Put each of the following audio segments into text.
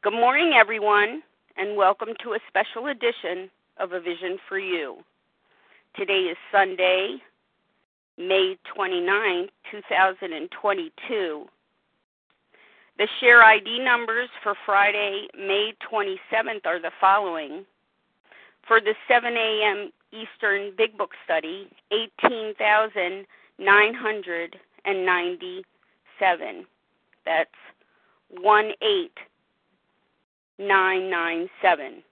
Good morning, everyone, and welcome to a special edition of A Vision for You. Today is Sunday, May 29, 2022. The share ID numbers for Friday, May 27th are the following. For the 7 a.m. Eastern Big Book Study, 18,997. That's 18997.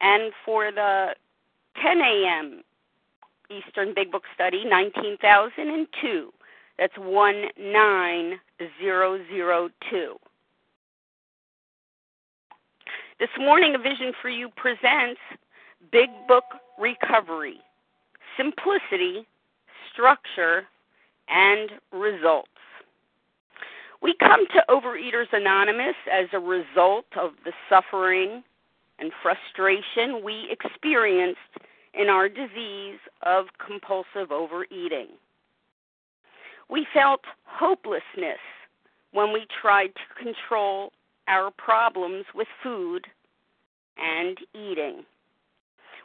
And for the 10 a.m. Eastern Big Book Study, 19,002. That's 19002. This morning, A Vision for You presents Big Book Recovery Simplicity, Structure, and Results. We come to Overeaters Anonymous as a result of the suffering and frustration we experienced in our disease of compulsive overeating. We felt hopelessness when we tried to control our problems with food and eating.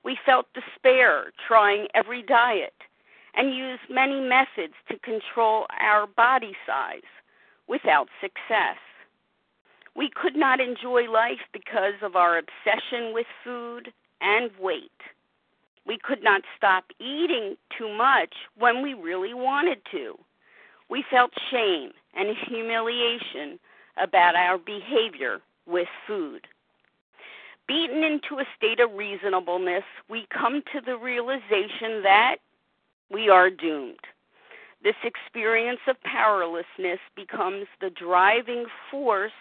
We felt despair trying every diet and used many methods to control our body size without success. We could not enjoy life because of our obsession with food and weight. We could not stop eating too much when we really wanted to. We felt shame and humiliation about our behavior with food. Beaten into a state of reasonableness, we come to the realization that we are doomed. This experience of powerlessness becomes the driving force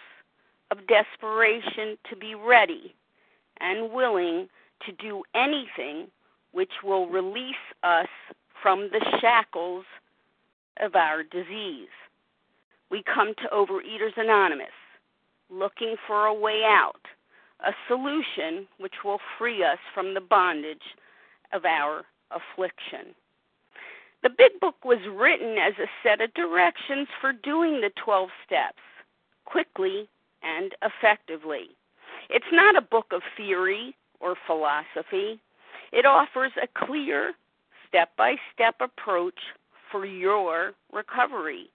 of desperation to be ready and willing to do anything which will release us from the shackles of our disease. We come to Overeaters Anonymous looking for a way out, a solution which will free us from the bondage of our affliction. The Big Book was written as a set of directions for doing the 12 steps quickly and effectively. It's not a book of theory or philosophy. It offers a clear, step by step approach for your recovery.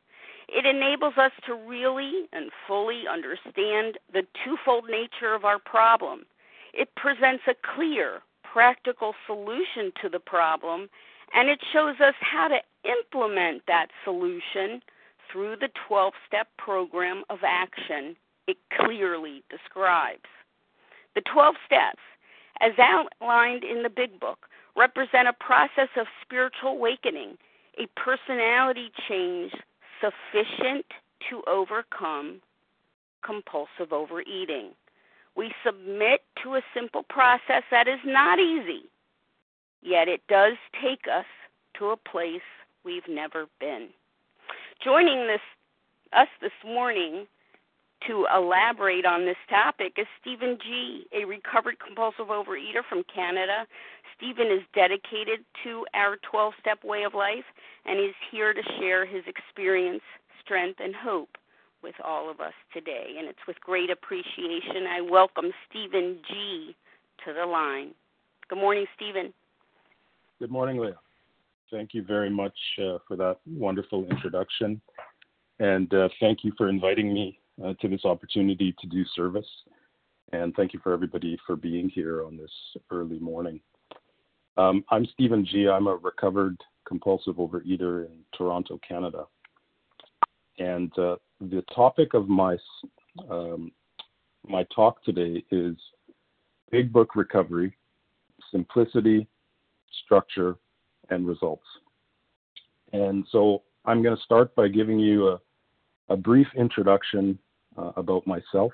It enables us to really and fully understand the twofold nature of our problem. It presents a clear, practical solution to the problem, and it shows us how to implement that solution through the 12 step program of action it clearly describes. The 12 steps, as outlined in the Big Book, represent a process of spiritual awakening, a personality change sufficient to overcome compulsive overeating. We submit to a simple process that is not easy, yet it does take us to a place we've never been. Joining this, us this morning to elaborate on this topic is Stephen G., a recovered compulsive overeater from Canada. Stephen is dedicated to our 12 step way of life and is here to share his experience, strength, and hope with all of us today. And it's with great appreciation I welcome Stephen G. to the line. Good morning, Stephen. Good morning, Leah. Thank you very much uh, for that wonderful introduction. And uh, thank you for inviting me uh, to this opportunity to do service. And thank you for everybody for being here on this early morning. Um, I'm Stephen G. I'm a recovered compulsive overeater in Toronto, Canada. And uh, the topic of my um, my talk today is Big Book Recovery, Simplicity, Structure, and Results. And so I'm going to start by giving you a, a brief introduction uh, about myself.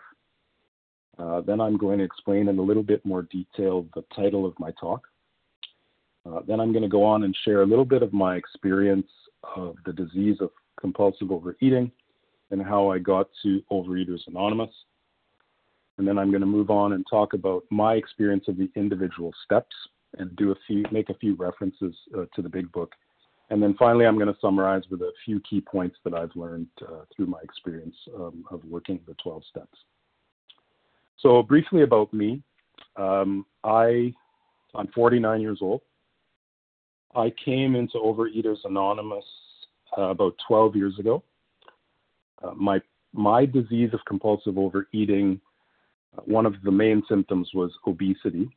Uh, then I'm going to explain in a little bit more detail the title of my talk. Uh, then I'm going to go on and share a little bit of my experience of the disease of compulsive overeating and how I got to Overeaters Anonymous. And then I'm going to move on and talk about my experience of the individual steps and do a few, make a few references uh, to the big book And then finally, I'm going to summarize with a few key points that I've learned uh, through my experience um, of working the 12 steps. So, briefly about me, um, I, I'm 49 years old. I came into Overeaters Anonymous uh, about 12 years ago. Uh, my my disease of compulsive overeating, uh, one of the main symptoms was obesity,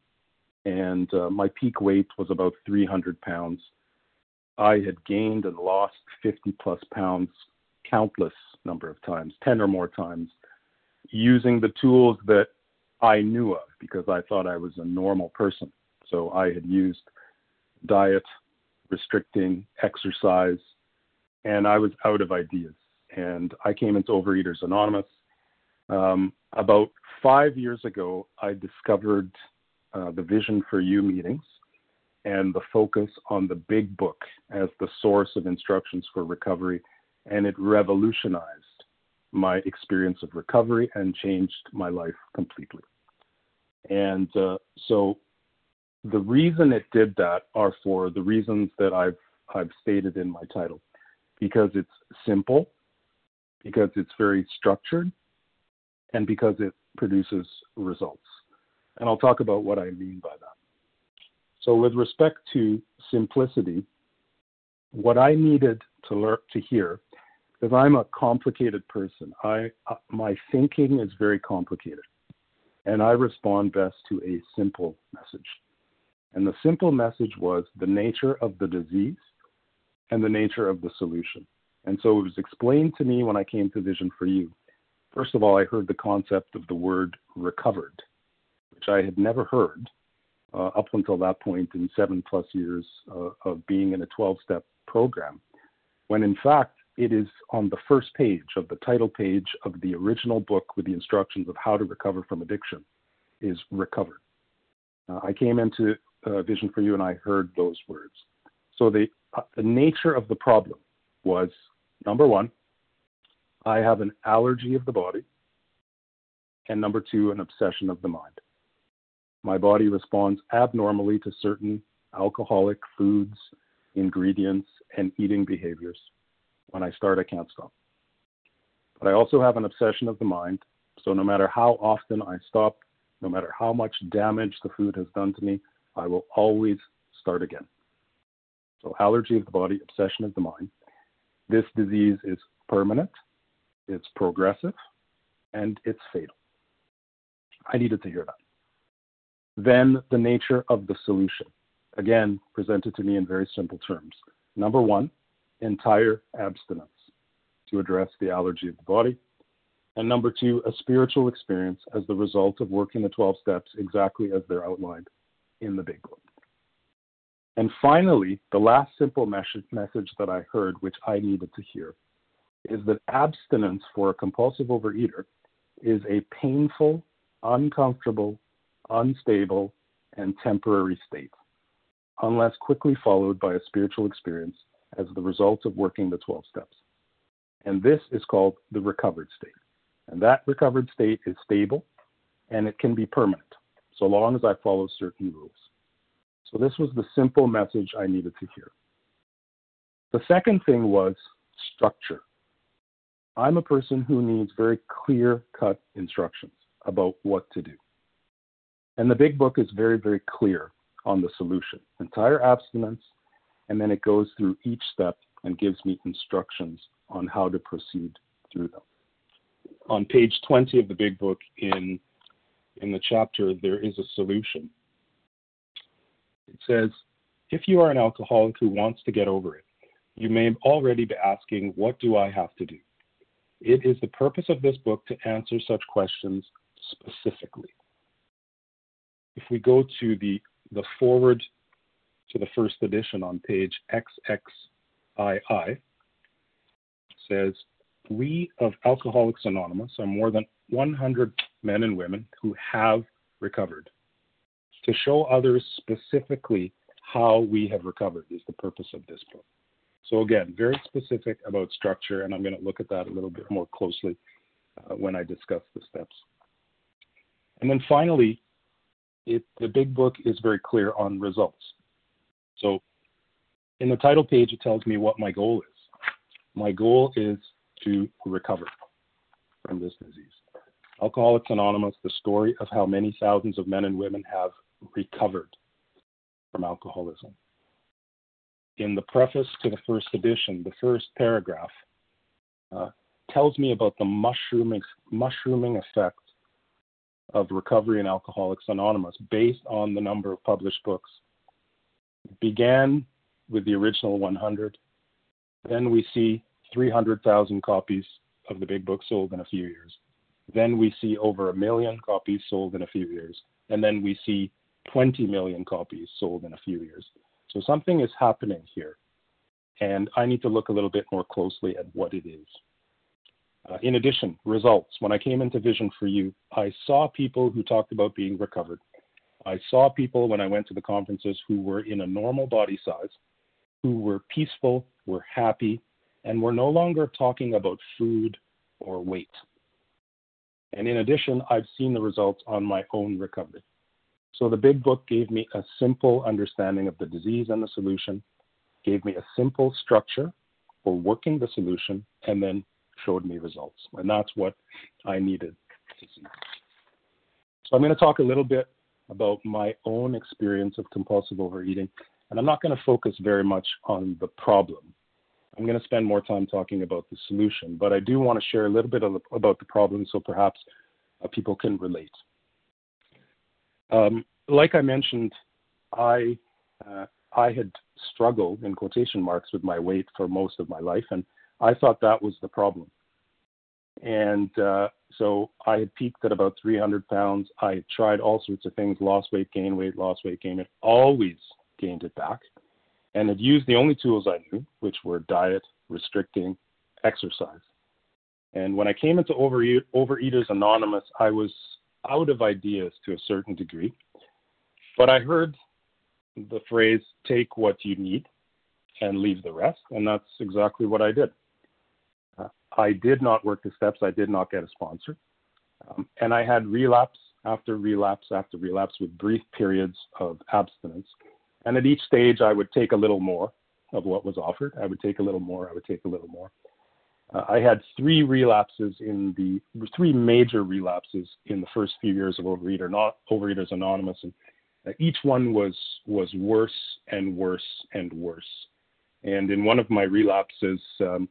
and uh, my peak weight was about 300 pounds. I had gained and lost 50 plus pounds countless number of times, 10 or more times, using the tools that I knew of because I thought I was a normal person. So I had used diet, restricting, exercise, and I was out of ideas. And I came into Overeaters Anonymous. Um, about five years ago, I discovered uh, the Vision for You meetings and the focus on the big book as the source of instructions for recovery. And it revolutionized my experience of recovery and changed my life completely. And uh, so the reason it did that are for the reasons that I've, I've stated in my title because it's simple, because it's very structured, and because it produces results. And I'll talk about what I mean by that. So, with respect to simplicity, what I needed to learn to hear, because I'm a complicated person, I uh, my thinking is very complicated, and I respond best to a simple message. And the simple message was the nature of the disease and the nature of the solution. And so it was explained to me when I came to Vision for You. First of all, I heard the concept of the word recovered, which I had never heard uh, up until that point in seven plus years uh, of being in a 12 step program, when in fact it is on the first page of the title page of the original book with the instructions of how to recover from addiction is recovered. Uh, I came into uh, Vision for You and I heard those words. So the, uh, the nature of the problem was number one, I have an allergy of the body, and number two, an obsession of the mind my body responds abnormally to certain alcoholic foods, ingredients, and eating behaviors. When I start, I can't stop. But I also have an obsession of the mind, so no matter how often I stop, no matter how much damage the food has done to me, I will always start again. So, allergy of the body, obsession of the mind. This disease is permanent, it's progressive, and it's fatal. I needed to hear that. Then the nature of the solution. Again, presented to me in very simple terms. Number one, entire abstinence to address the allergy of the body. And number two, a spiritual experience as the result of working the 12 steps exactly as they're outlined in the big book. And finally, the last simple message, that I heard, which I needed to hear, is that abstinence for a compulsive overeater is a painful, uncomfortable, unstable, and temporary state, unless quickly followed by a spiritual experience as the result of working the 12 steps. And this is called the recovered state. And that recovered state is stable and it can be permanent, so long as I follow certain rules. So this was the simple message I needed to hear. The second thing was structure. I'm a person who needs very clear cut instructions about what to do. And the big book is very, very clear on the solution entire abstinence, and then it goes through each step and gives me instructions on how to proceed through them. On page 20 of the big book, in, in the chapter, there is a solution. It says, if you are an alcoholic who wants to get over it, you may already be asking, What do I have to do? It is the purpose of this book to answer such questions specifically if we go to the, the forward to the first edition on page XXII, says, We of Alcoholics Anonymous are more than 100 men and women who have recovered. To show others specifically how we have recovered is the purpose of this book. So, again, very specific about structure, and I'm going to look at that a little bit more closely uh, when I discuss the steps. And then finally, it, the big book is very clear on results. So in the title page, it tells me what my goal is. My goal is to recover from this disease. Alcoholics Anonymous, the story of how many thousands of men and women have recovered from alcoholism. In the preface to the first edition, the first paragraph uh, tells me about the mushrooming, mushrooming effect of recovery in Alcoholics Anonymous based on the number of published books. It began with the original 100. Then we see 300,000 copies of the big book sold in a few years. Then we see over a million copies sold in a few years. And then we see 20 million copies sold in a few years. So something is happening here. And I need to look a little bit more closely at what it is. Uh, in addition, results. When I came into Vision for You, I saw people who talked about being recovered. I saw people when I went to the conferences who were in a normal body size, who were peaceful, were happy, and were no longer talking about food or weight. And in addition, I've seen the results on my own recovery. So the big book gave me a simple understanding of the disease and the solution, gave me a simple structure for working the solution, and then showed me results. And that's what I needed to see. So I'm going to talk a little bit about my own experience of compulsive overeating. And I'm not going to focus very much on the problem. I'm going to spend more time talking about the solution, but I do want to share a little bit of, about the problem so perhaps uh, people can relate. Um, like I mentioned, I uh, I had struggled in quotation marks with my weight for most of my life, and I thought that was the problem. And uh, so I had peaked at about 300 pounds. I had tried all sorts of things lost weight, gained weight, lost weight, gained it, always gained it back, and had used the only tools I knew, which were diet, restricting, exercise. And when I came into Overeat, Overeaters Anonymous, I was out of ideas to a certain degree. But I heard the phrase, take what you need and leave the rest. And that's exactly what I did. I did not work the steps. I did not get a sponsor. Um, and I had relapse after relapse after relapse with brief periods of abstinence. And at each stage, I would take a little more of what was offered. I would take a little more. I would take a little more. Uh, I had three relapses in the three major relapses in the first few years of Overeater, not Overeaters Anonymous, and uh, each one was was worse and worse and worse. And in one of my relapses, um,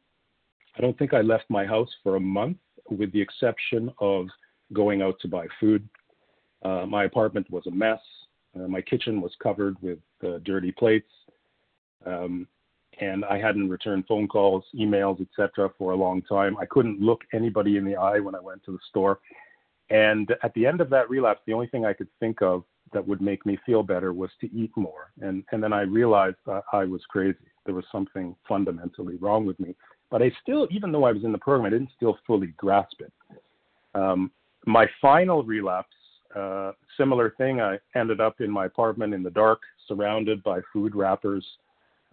I don't think I left my house for a month, with the exception of going out to buy food. Uh, my apartment was a mess. Uh, my kitchen was covered with uh, dirty plates. Um, and I hadn't returned phone calls, emails, etc., for a long time. I couldn't look anybody in the eye when I went to the store. And at the end of that relapse, the only thing I could think of that would make me feel better was to eat more. And and then I realized I was crazy. There was something fundamentally wrong with me. But I still, even though I was in the program, I didn't still fully grasp it. Um, my final relapse, uh, similar thing. I ended up in my apartment in the dark, surrounded by food wrappers,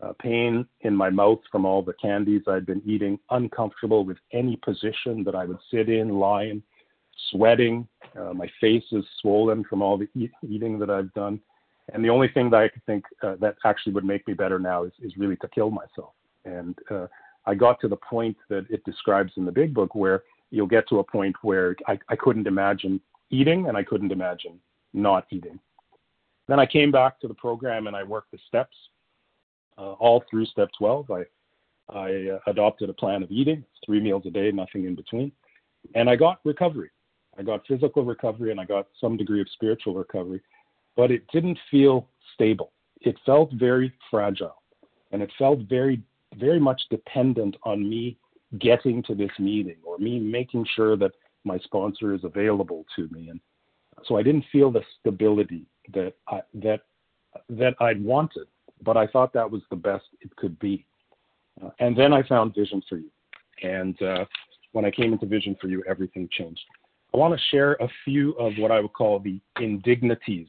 uh, pain in my mouth from all the candies I'd been eating, uncomfortable with any position that I would sit in, lying, sweating. Uh, my face is swollen from all the eat- eating that I've done. And the only thing that I could think uh, that actually would make me better now is, is really to kill myself. And uh, I got to the point that it describes in the big book where you'll get to a point where I, I couldn't imagine eating and I couldn't imagine not eating. Then I came back to the program and I worked the steps uh, all through step 12. I, I uh, adopted a plan of eating, three meals a day, nothing in between. And I got recovery. I got physical recovery and I got some degree of spiritual recovery, but it didn't feel stable. It felt very fragile and it felt very very much dependent on me getting to this meeting or me making sure that my sponsor is available to me. And so I didn't feel the stability that I, that that I'd wanted, but I thought that was the best it could be. Uh, and then I found Vision for You, and uh, when I came into Vision for You, everything changed. I want to share a few of what I would call the indignities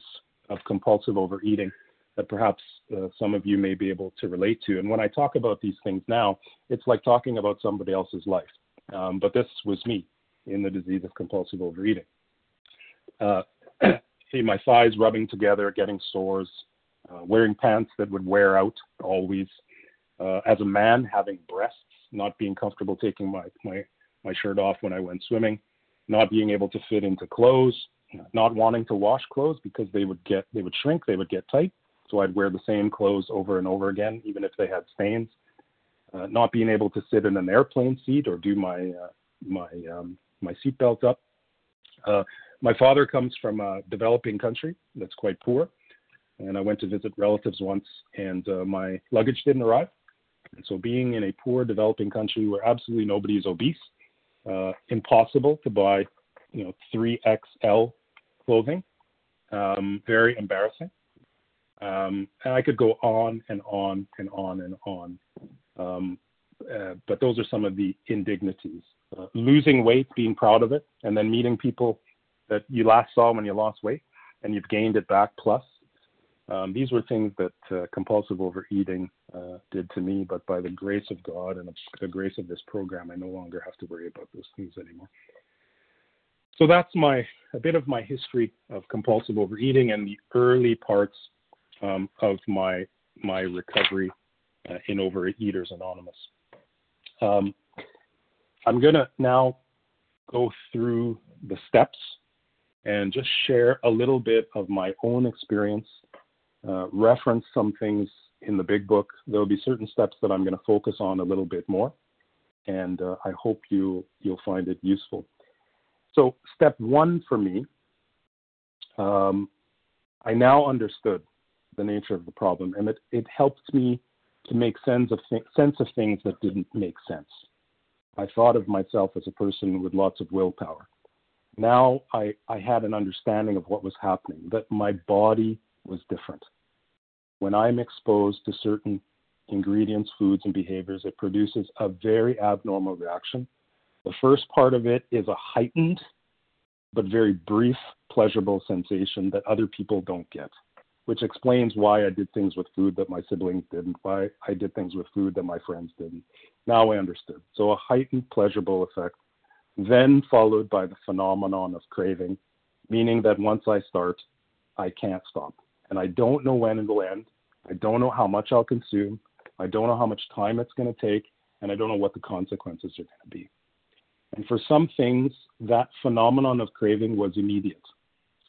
of compulsive overeating that perhaps uh, some of you may be able to relate to. And when I talk about these things now, it's like talking about somebody else's life. Um, but this was me in the disease of compulsive overeating. Uh, my thighs rubbing together, getting sores, uh, wearing pants that would wear out always, uh, as a man having breasts, not being comfortable taking my, my, my shirt off when I went swimming, not being able to fit into clothes, not wanting to wash clothes because they would get they would shrink, they would get tight. So I'd wear the same clothes over and over again, even if they had stains. Uh, not being able to sit in an airplane seat or do my uh, my um, my seatbelt up. Uh, my father comes from a developing country that's quite poor, and I went to visit relatives once, and uh, my luggage didn't arrive. And so, being in a poor developing country where absolutely nobody is obese, uh, impossible to buy, you know, 3XL clothing, um, very embarrassing. Um, and I could go on and on and on and on. Um, uh, but those are some of the indignities. Uh, losing weight, being proud of it, and then meeting people that you last saw when you lost weight and you've gained it back plus. Um, these were things that uh, compulsive overeating uh, did to me, but by the grace of God and the grace of this program, I no longer have to worry about those things anymore. So that's my a bit of my history of compulsive overeating and the early parts um, of my my recovery uh, in Overeaters Anonymous. Um, I'm going to now go through the steps and just share a little bit of my own experience, uh, reference some things in the big book. There'll be certain steps that I'm going to focus on a little bit more, and uh, I hope you you'll find it useful. So, step one for me, um, I now understood the nature of the problem, and it, it helped me to make sense of th- sense of things that didn't make sense. I thought of myself as a person with lots of willpower. Now I, I had an understanding of what was happening, that my body was different. When I'm exposed to certain ingredients, foods, and behaviors, it produces a very abnormal reaction the first part of it is a heightened but very brief pleasurable sensation that other people don't get, which explains why I did things with food that my siblings didn't, why I did things with food that my friends didn't. Now I understood. So a heightened pleasurable effect, then followed by the phenomenon of craving, meaning that once I start, I can't stop. And I don't know when it will end. I don't know how much I'll consume. I don't know how much time it's going to take. And I don't know what the consequences are going to be. And for some things, that phenomenon of craving was immediate.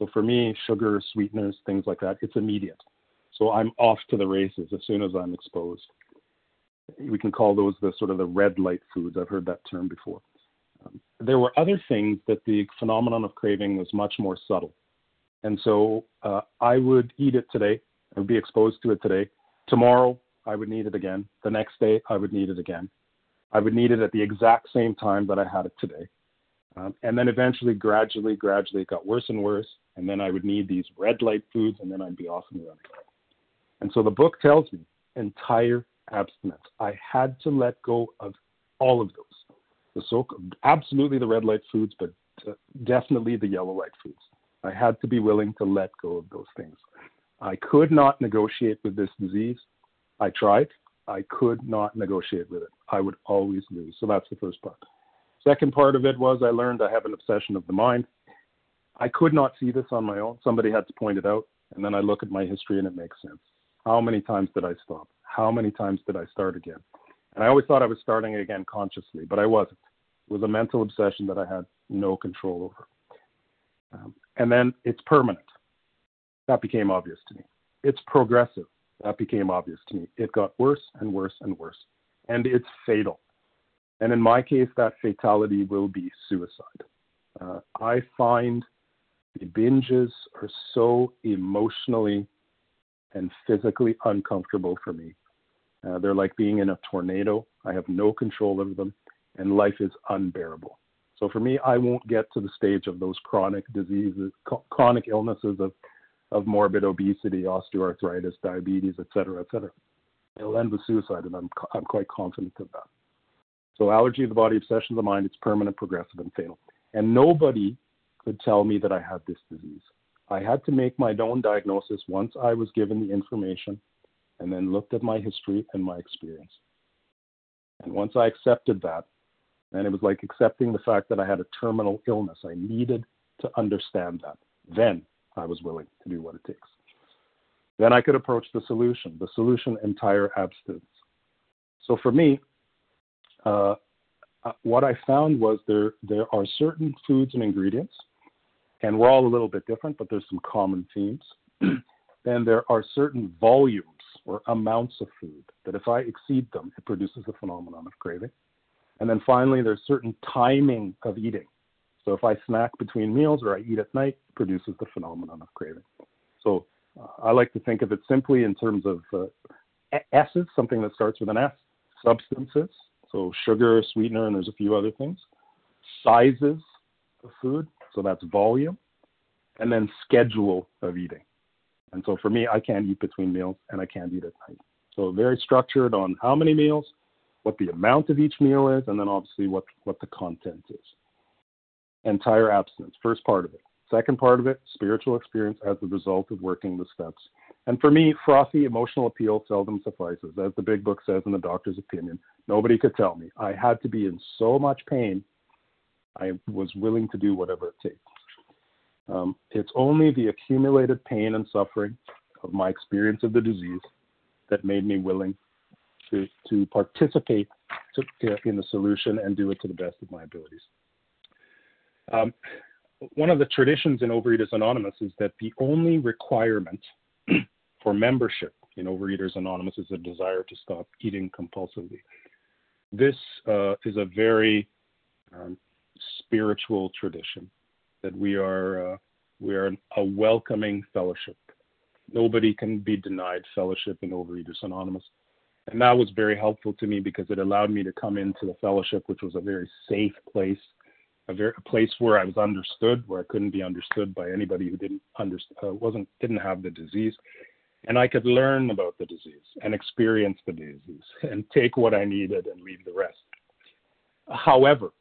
So for me, sugar, sweeteners, things like that, it's immediate. So I'm off to the races as soon as I'm exposed. We can call those the sort of the red light foods. I've heard that term before. Um, there were other things that the phenomenon of craving was much more subtle. And so uh, I would eat it today, and be exposed to it today. Tomorrow, I would need it again. The next day, I would need it again. I would need it at the exact same time that I had it today. Um, and then eventually, gradually, gradually, it got worse and worse. And then I would need these red light foods, and then I'd be off and running. And so the book tells me entire abstinence. I had to let go of all of those. The so absolutely the red light foods, but uh, definitely the yellow light foods. I had to be willing to let go of those things. I could not negotiate with this disease. I tried. I could not negotiate with it. I would always lose. So that's the first part. Second part of it was I learned I have an obsession of the mind. I could not see this on my own. Somebody had to point it out. And then I look at my history and it makes sense. How many times did I stop? How many times did I start again? And I always thought I was starting again consciously, but I wasn't. It was a mental obsession that I had no control over. Um, and then it's permanent. That became obvious to me. It's progressive. That became obvious to me. It got worse and worse and worse. And it's fatal. And in my case, that fatality will be suicide. Uh, I find the binges are so emotionally and physically uncomfortable for me. Uh, they're like being in a tornado. I have no control over them, and life is unbearable. So for me, I won't get to the stage of those chronic diseases, chronic illnesses of of morbid obesity, osteoarthritis, diabetes, et cetera, et cetera. It'll end with suicide, and I'm, I'm quite confident of that. So, allergy of the body, obsession of the mind, it's permanent, progressive, and fatal. And nobody could tell me that I had this disease. I had to make my own diagnosis once I was given the information and then looked at my history and my experience. And once I accepted that, and it was like accepting the fact that I had a terminal illness, I needed to understand that. Then I was willing to do what it takes. Then I could approach the solution, the solution entire abstinence. So for me, uh, uh, what I found was there there are certain foods and ingredients, and we're all a little bit different, but there's some common themes. then there are certain volumes or amounts of food that if I exceed them, it produces a phenomenon of craving. And then finally, there's certain timing of eating. So if I snack between meals or I eat at night, it produces the phenomenon of craving. So uh, I like to think of it simply in terms of uh, S's, something that starts with an S, substances, so sugar, sweetener, and there's a few other things. Sizes of food, so that's volume, and then schedule of eating. And so for me, I can't eat between meals and I can't eat at night. So very structured on how many meals, what the amount of each meal is, and then obviously what, what the content is. Entire abstinence, first part of it. Second part of it, spiritual experience as the result of working the steps. And for me, frothy emotional appeal seldom suffices. As the big book says in the doctor's opinion, nobody could tell me. I had to be in so much pain, I was willing to do whatever it takes. Um, it's only the accumulated pain and suffering of my experience of the disease that made me willing to, to participate to, in the solution and do it to the best of my abilities. Um, one of the traditions in Overeaters Anonymous is that the only requirement for membership in Overeaters Anonymous is a desire to stop eating compulsively. This uh, is a very um, spiritual tradition that we are uh, we are a welcoming fellowship. Nobody can be denied fellowship in Overeaters Anonymous, and that was very helpful to me because it allowed me to come into the fellowship, which was a very safe place, a, very, a place where I was understood, where I couldn't be understood by anybody who didn't understand, uh, wasn't didn't have the disease, and I could learn about the disease and experience the disease and take what I needed and leave the rest. However,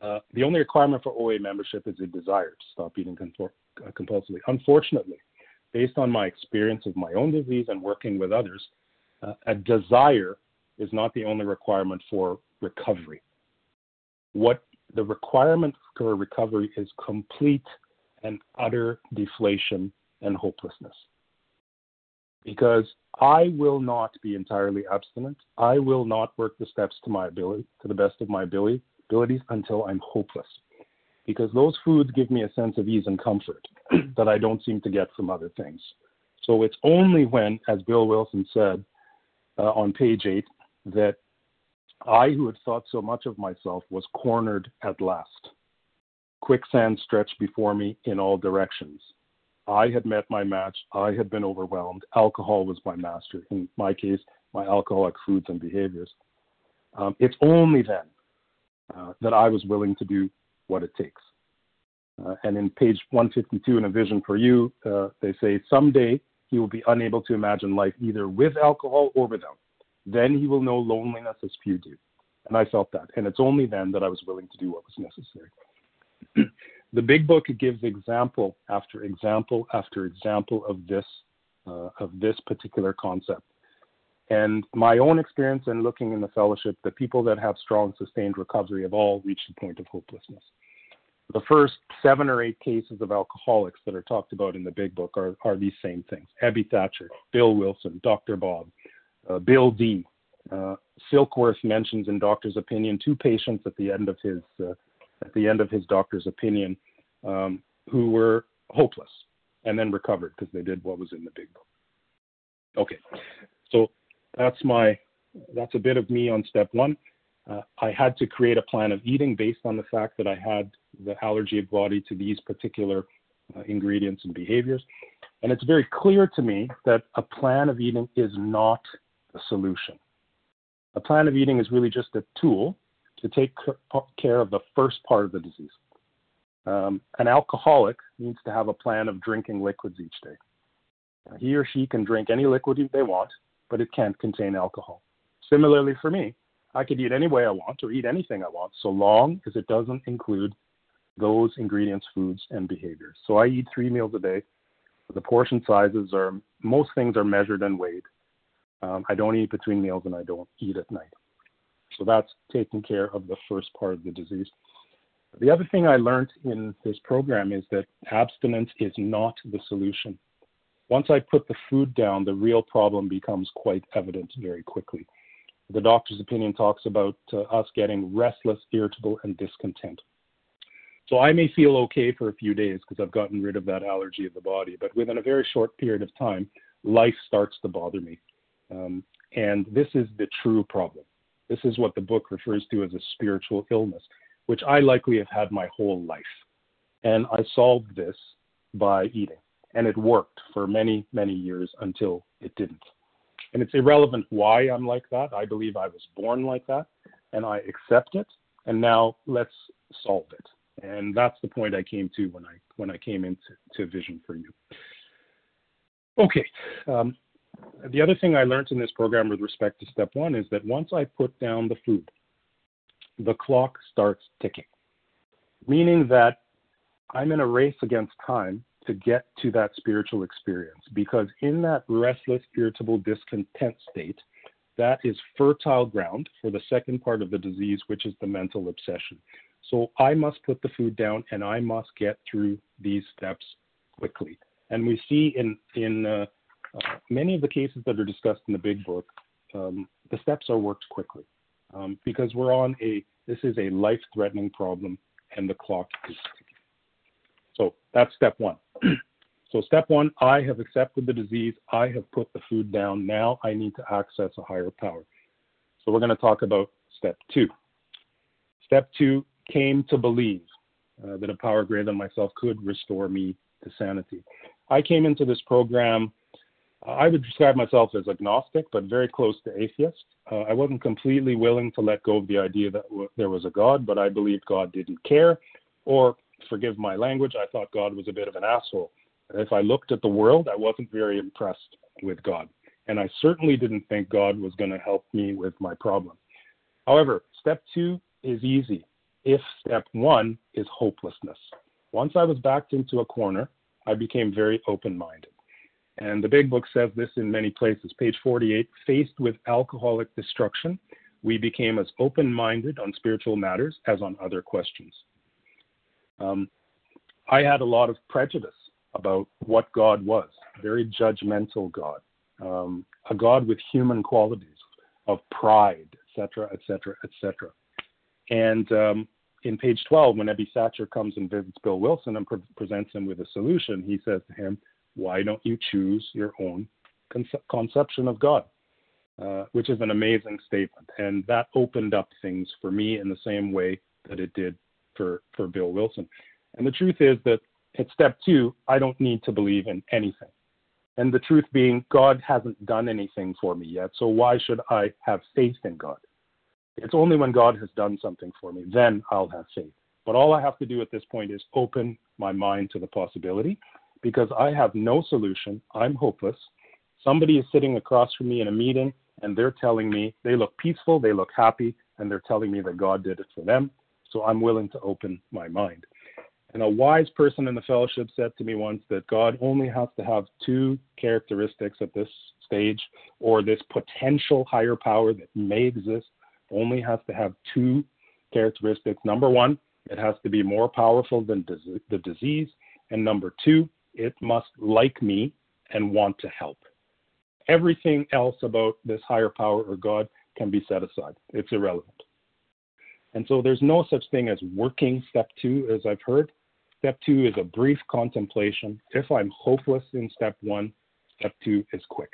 uh, the only requirement for OA membership is a desire to stop eating uh, compulsively. Unfortunately, based on my experience of my own disease and working with others, uh, a desire is not the only requirement for recovery. What the requirement for recovery is complete and utter deflation and hopelessness. Because I will not be entirely abstinent. I will not work the steps to my ability, to the best of my ability, abilities until I'm hopeless. Because those foods give me a sense of ease and comfort that I don't seem to get from other things. So it's only when, as Bill Wilson said uh, on page eight, that I, who had thought so much of myself, was cornered at last. Quicksand stretched before me in all directions. I had met my match. I had been overwhelmed. Alcohol was my master. In my case, my alcoholic foods and behaviors. Um, it's only then uh, that I was willing to do what it takes. Uh, and in page 152 in A Vision for You, uh, they say, Someday he will be unable to imagine life either with alcohol or without. Then he will know loneliness as few do. And I felt that. And it's only then that I was willing to do what was necessary. the big book gives example after example after example of this uh, of this particular concept. And my own experience in looking in the fellowship, the people that have strong sustained recovery have all reached the point of hopelessness. The first seven or eight cases of alcoholics that are talked about in the big book are, are these same things. Ebby Thacher, Bill Wilson, Dr. Bob, uh, Bill D. Uh, Silkworth mentions in Doctor's Opinion two patients at the end of his uh, at the end of his doctor's opinion um, who were hopeless and then recovered because they did what was in the big book. Okay, so that's my that's a bit of me on step one. Uh, I had to create a plan of eating based on the fact that I had the allergy of body to these particular uh, ingredients and behaviors. And it's very clear to me that a plan of eating is not the solution. A plan of eating is really just a tool to take care of the first part of the disease. Um, an alcoholic needs to have a plan of drinking liquids each day. He or she can drink any liquid they want, but it can't contain alcohol. Similarly, for me, I could eat any way I want or eat anything I want so long as it doesn't include those ingredients, foods, and behaviors. So I eat three meals a day. The portion sizes are, most things are measured and weighed. Um, I don't eat between meals and I don't eat at night. So that's taking care of the first part of the disease. The other thing I learned in this program is that abstinence is not the solution. Once I put the food down, the real problem becomes quite evident very quickly. the doctor's opinion talks about uh, us getting restless, irritable, and discontent. So I may feel okay for a few days because I've gotten rid of that allergy of the body, but within a very short period of time, life starts to bother me. Um, and this is the true problem. This is what the book refers to as a spiritual illness, which I likely have had my whole life. And I solved this by eating. And it worked for many, many years until it didn't. And it's irrelevant why I'm like that. I believe I was born like that, and I accept it. And now let's solve it. And that's the point I came to when I when I came into to Vision for You. Okay. Um, the other thing I learned in this program with respect to step one is that once I put down the food, the clock starts ticking, meaning that I'm in a race against time to get to that spiritual experience because in that restless, irritable, discontent state, that is fertile ground for the second part of the disease, which is the mental obsession. So I must put the food down and I must get through these steps quickly. And we see in in uh, uh, many of the cases that are discussed in the big book, um, the steps are worked quickly um, because we're on a this is a life-threatening problem and the clock is ticking. So that's step one. so step one, I have accepted the disease. I have put the food down. Now I need to access a higher power. So we're going to talk about step two. Step two came to believe uh, that a power greater than myself could restore me to sanity. I came into this program. I would describe myself as agnostic, but very close to atheist. Uh, I wasn't completely willing to let go of the idea that w- there was a God, but I believed God didn't care, or forgive my language, I thought God was a bit of an asshole. If I looked at the world, I wasn't very impressed with God. And I certainly didn't think God was going to help me with my problem. However, step two is easy if step one is hopelessness. Once I was backed into a corner, I became very open minded. And the big book says this in many places. Page 48 faced with alcoholic destruction, we became as open minded on spiritual matters as on other questions. Um, I had a lot of prejudice about what God was, very judgmental God, um, a God with human qualities of pride, etc., etc., etc. And um, in page 12, when Ebby Thacher comes and visits Bill Wilson and pre- presents him with a solution, he says to him, Why don't you choose your own conce- conception of God? Uh, which is an amazing statement. And that opened up things for me in the same way that it did for, for Bill Wilson. And the truth is that at step two, I don't need to believe in anything. And the truth being, God hasn't done anything for me yet. So why should I have faith in God? It's only when God has done something for me, then I'll have faith. But all I have to do at this point is open my mind to the possibility because I have no solution. I'm hopeless. Somebody is sitting across from me in a meeting and they're telling me they look peaceful, they look happy, and they're telling me that God did it for them. So I'm willing to open my mind. And a wise person in the fellowship said to me once that God only has to have two characteristics at this stage, or this potential higher power that may exist only has to have two characteristics. Number one, it has to be more powerful than the disease. And number two, it must like me and want to help. Everything else about this higher power or God can be set aside. It's irrelevant. And so there's no such thing as working step two, as I've heard. Step two is a brief contemplation. If I'm hopeless in step one, step two is quick.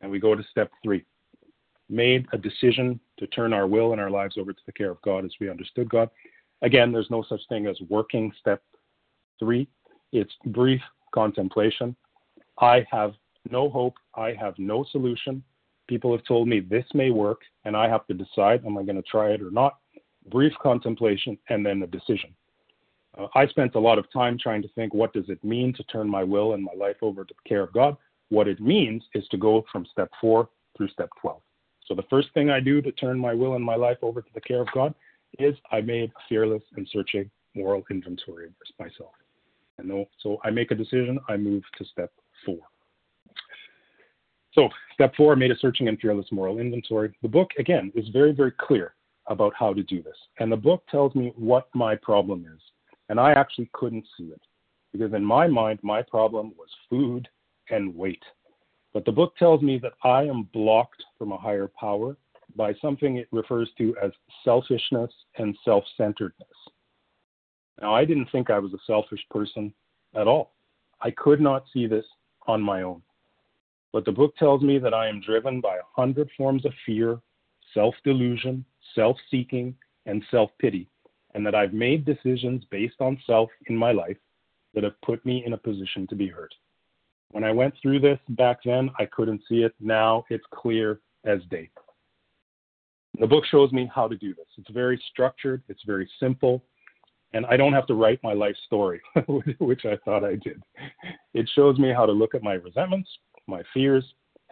And we go to step three. Made a decision to turn our will and our lives over to the care of God as we understood God. Again, there's no such thing as working step three. It's brief contemplation. I have no hope. I have no solution. People have told me this may work, and I have to decide am I going to try it or not brief contemplation, and then a decision. Uh, I spent a lot of time trying to think what does it mean to turn my will and my life over to the care of God. What it means is to go from step four through step 12. So the first thing I do to turn my will and my life over to the care of God is I made a fearless and searching moral inventory of myself. And so I make a decision, I move to step four. So step four, made a searching and fearless moral inventory. The book, again, is very, very clear about how to do this. And the book tells me what my problem is. And I actually couldn't see it because in my mind, my problem was food and weight. But the book tells me that I am blocked from a higher power by something it refers to as selfishness and self centeredness. Now, I didn't think I was a selfish person at all. I could not see this on my own. But the book tells me that I am driven by a hundred forms of fear, self delusion, self seeking, and self pity, and that I've made decisions based on self in my life that have put me in a position to be hurt. When I went through this back then, I couldn't see it. Now it's clear as day. The book shows me how to do this. It's very structured, it's very simple, and I don't have to write my life story, which I thought I did. It shows me how to look at my resentments, my fears,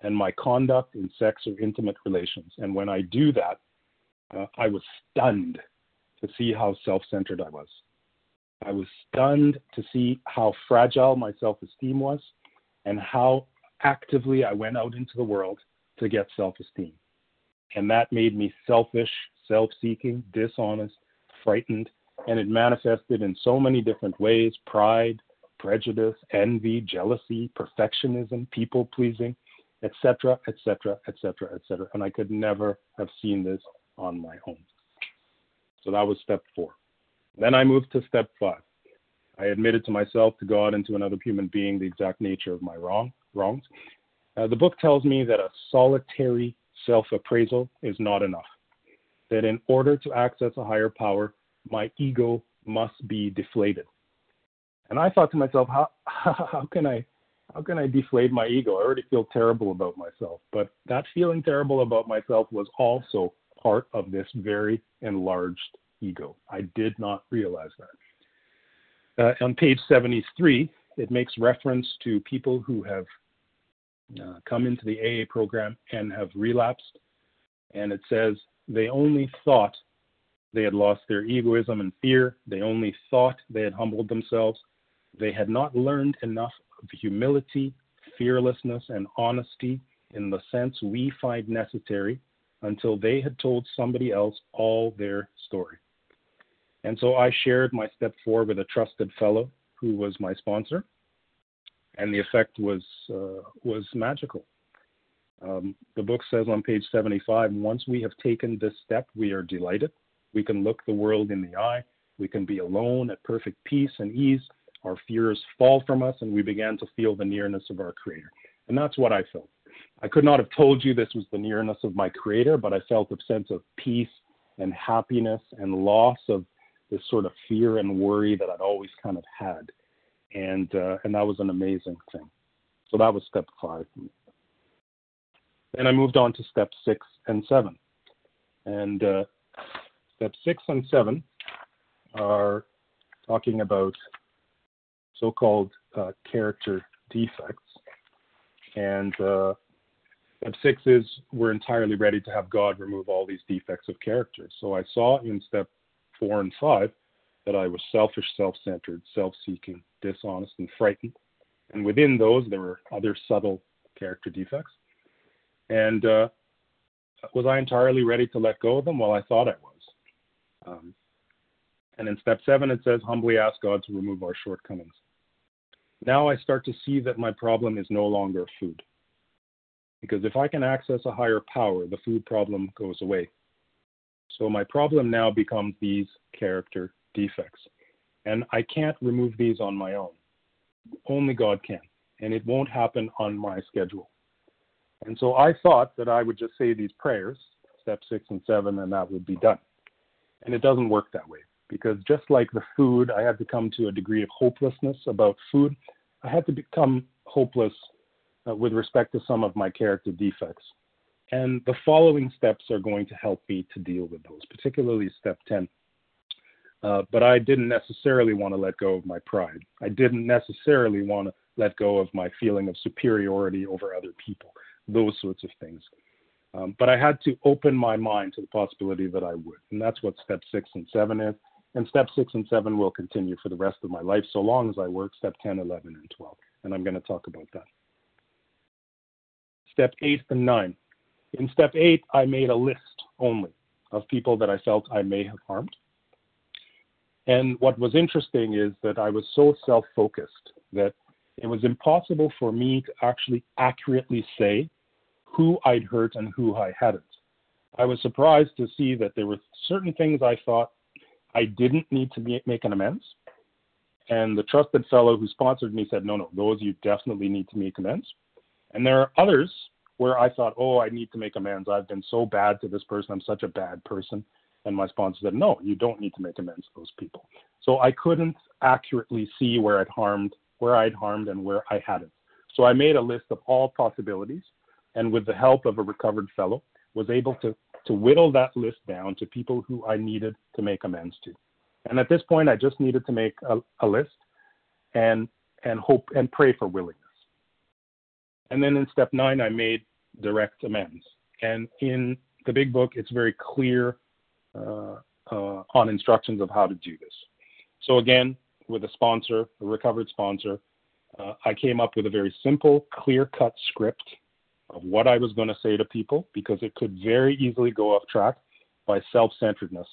and my conduct in sex or intimate relations. And when I do that, uh, I was stunned to see how self centered I was. I was stunned to see how fragile my self esteem was and how actively I went out into the world to get self esteem. And that made me selfish, self seeking, dishonest, frightened, and it manifested in so many different ways pride, prejudice, envy, jealousy, perfectionism, people pleasing, etc., etc., etc., etc. And I could never have seen this on my own. So that was step four. Then I moved to step five. I admitted to myself, to God, and to another human being the exact nature of my wrong, wrongs. Uh, the book tells me that a solitary self appraisal is not enough. That in order to access a higher power, my ego must be deflated. And I thought to myself, how, how can I how can I deflate my ego? I already feel terrible about myself. But that feeling terrible about myself was also part of this very enlarged ego. I did not realize that. Uh, on page 73, it makes reference to people who have uh, come into the AA program and have relapsed. And it says they only thought they had lost their egoism and fear. They only thought they had humbled themselves. They had not learned enough of humility, fearlessness, and honesty in the sense we find necessary until they had told somebody else all their story. And so I shared my step four with a trusted fellow who was my sponsor, and the effect was uh, was magical. Um, the book says on page 75 once we have taken this step, we are delighted. We can look the world in the eye. We can be alone at perfect peace and ease. Our fears fall from us, and we began to feel the nearness of our Creator. And that's what I felt. I could not have told you this was the nearness of my Creator, but I felt a sense of peace and happiness and loss of this sort of fear and worry that I'd always kind of had. And, uh, and that was an amazing thing. So that was step five. Then I moved on to step six and seven. And uh, step six and seven are talking about so called uh, character defects. And uh, step six is we're entirely ready to have God remove all these defects of character. So I saw in step four and five that I was selfish, self centered, self seeking, dishonest, and frightened. And within those, there were other subtle character defects. And uh, was I entirely ready to let go of them? Well, I thought I was. Um, and in step seven, it says, humbly ask God to remove our shortcomings. Now I start to see that my problem is no longer food. Because if I can access a higher power, the food problem goes away. So my problem now becomes these character defects. And I can't remove these on my own. Only God can. And it won't happen on my schedule. And so I thought that I would just say these prayers, step six and seven, and that would be done. And it doesn't work that way because just like the food, I had to come to a degree of hopelessness about food. I had to become hopeless uh, with respect to some of my character defects. And the following steps are going to help me to deal with those, particularly step 10. Uh, but I didn't necessarily want to let go of my pride. I didn't necessarily want to let go of my feeling of superiority over other people, those sorts of things. Um, but I had to open my mind to the possibility that I would. And that's what step six and seven is. And step six and seven will continue for the rest of my life, so long as I work step 10, 11, and 12. And I'm going to talk about that. Step eight and nine. In step eight, I made a list only of people that I felt I may have harmed. And what was interesting is that I was so self focused that it was impossible for me to actually accurately say who I'd hurt and who I hadn't. I was surprised to see that there were certain things I thought I didn't need to make an amends. And the trusted fellow who sponsored me said, no, no, those you definitely need to make amends. And there are others where I thought, oh, I need to make amends. I've been so bad to this person. I'm such a bad person. And my sponsor said, no, you don't need to make amends to those people. So I couldn't accurately see where I'd harmed, where I'd harmed and where I hadn't. So I made a list of all possibilities. And with the help of a recovered fellow, was able to, to whittle that list down to people who I needed to make amends to. And at this point, I just needed to make a, a list and, and hope and pray for willingness. And then in step nine, I made direct amends. And in the big book, it's very clear uh, uh, on instructions of how to do this. So again, with a sponsor, a recovered sponsor, uh, I came up with a very simple, clear-cut script of what I was going to say to people because it could very easily go off track by self centeredness,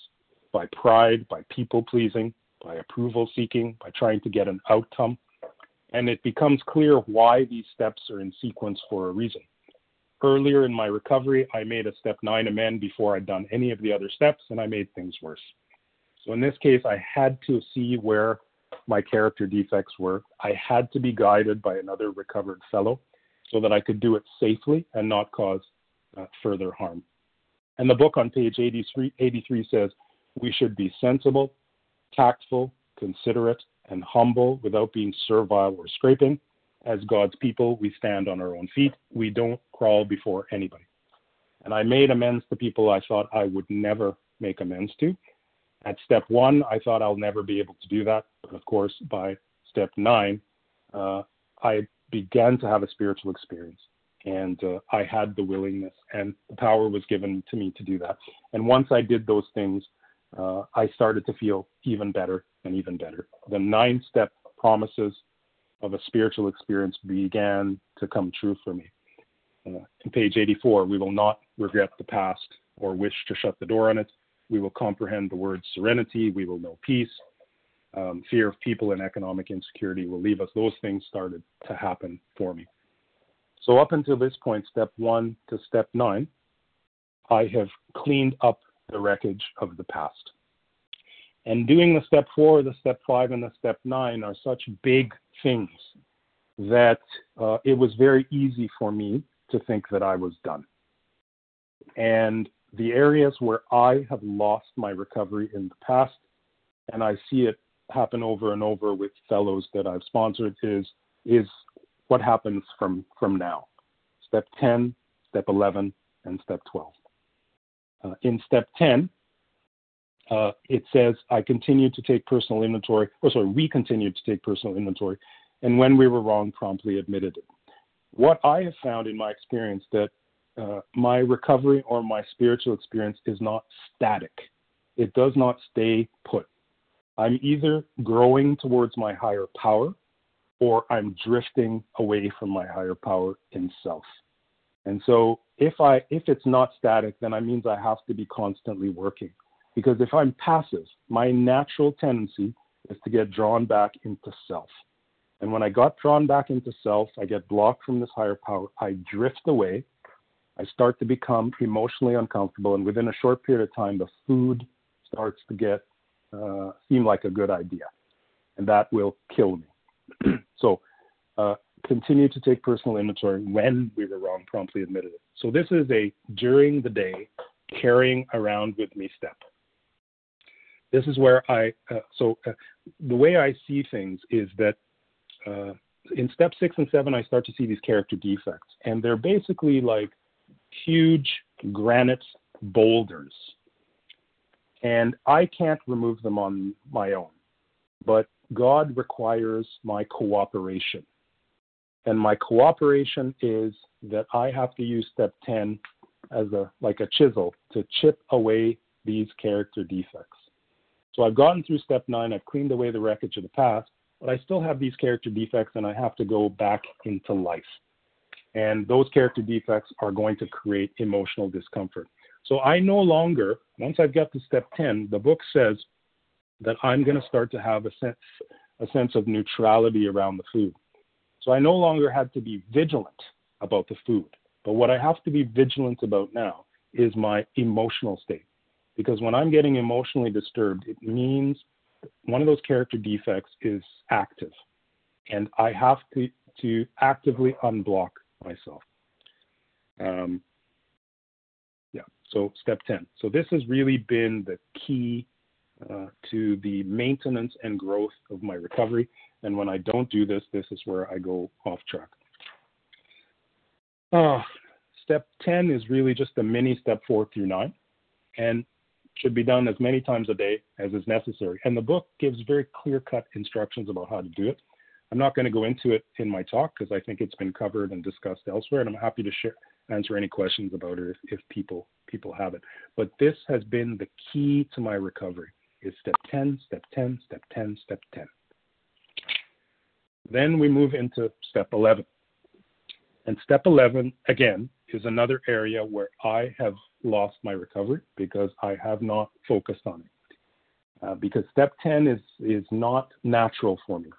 by pride, by people pleasing, by approval seeking, by trying to get an outcome. And it becomes clear why these steps are in sequence for a reason. Earlier in my recovery, I made a step nine amend before I'd done any of the other steps, and I made things worse. So in this case, I had to see where my character defects were. I had to be guided by another recovered fellow so that I could do it safely and not cause uh, further harm. And the book on page 83, 83 says we should be sensible, tactful, considerate, and humble without being servile or scraping. As God's people, we stand on our own feet. We don't crawl before anybody. And I made amends to people I thought I would never make amends to. At step one, I thought I'll never be able to do that. But of course, by step nine, uh, I began to have a spiritual experience. And uh, I had the willingness and the power was given to me to do that. And once I did those things, uh, I started to feel even better and even better. The nine step promises of a spiritual experience began to come true for me. Uh, in page 84, we will not regret the past or wish to shut the door on it. We will comprehend the word serenity. We will know peace um, fear of people and economic insecurity will leave us. Those things started to happen for me. So, up until this point, step one to step nine, I have cleaned up the wreckage of the past. And doing the step four, the step five, and the step nine are such big things that uh, it was very easy for me to think that I was done. And the areas where I have lost my recovery in the past, and I see it happen over and over with fellows that I've sponsored is is what happens from from now. Step 10, step 11, and step 12. Uh, in step 10, uh, it says I continue to take personal inventory, or sorry, we continue to take personal inventory, and when we were wrong, promptly admitted it. What I have found in my experience that uh, my recovery or my spiritual experience is not static. It does not stay put. I'm either growing towards my higher power or I'm drifting away from my higher power in self. And so if I if it's not static, then that means I have to be constantly working. Because if I'm passive, my natural tendency is to get drawn back into self. And when I got drawn back into self, I get blocked from this higher power. I drift away. I start to become emotionally uncomfortable. And within a short period of time, the food starts to get uh, seem like a good idea, and that will kill me. so uh, continue to take personal inventory when we were wrong, promptly admitted it. So this is a during the day carrying around with me step. This is where I, uh, so uh, the way I see things is that uh, in step six and seven, I start to see these character defects, and they're basically like huge granite boulders and I can't remove them on my own. But God requires my cooperation. And my cooperation is that I have to use step 10 as a like a chisel to chip away these character defects. So I've gotten through step 9, I've cleaned away the wreckage of the past, but I still have these character defects and I have to go back into life. And those character defects are going to create emotional discomfort. So I no longer, once I've got to step 10, the book says that I'm going to start to have a sense, a sense of neutrality around the food. So I no longer have to be vigilant about the food. But what I have to be vigilant about now is my emotional state. Because when I'm getting emotionally disturbed, it means one of those character defects is active. And I have to, to actively unblock myself. Um, so step 10. So this has really been the key uh, to the maintenance and growth of my recovery. And when I don't do this, this is where I go off track. Uh, step 10 is really just a mini step four through nine and should be done as many times a day as is necessary. And the book gives very clear cut instructions about how to do it. I'm not going to go into it in my talk because I think it's been covered and discussed elsewhere, and I'm happy to share, answer any questions about it if, if people people have it. But this has been the key to my recovery is step 10, step 10, step 10, step 10. Then we move into step 11. And step 11, again, is another area where I have lost my recovery because I have not focused on it. Uh, because step 10 is, is not natural for me.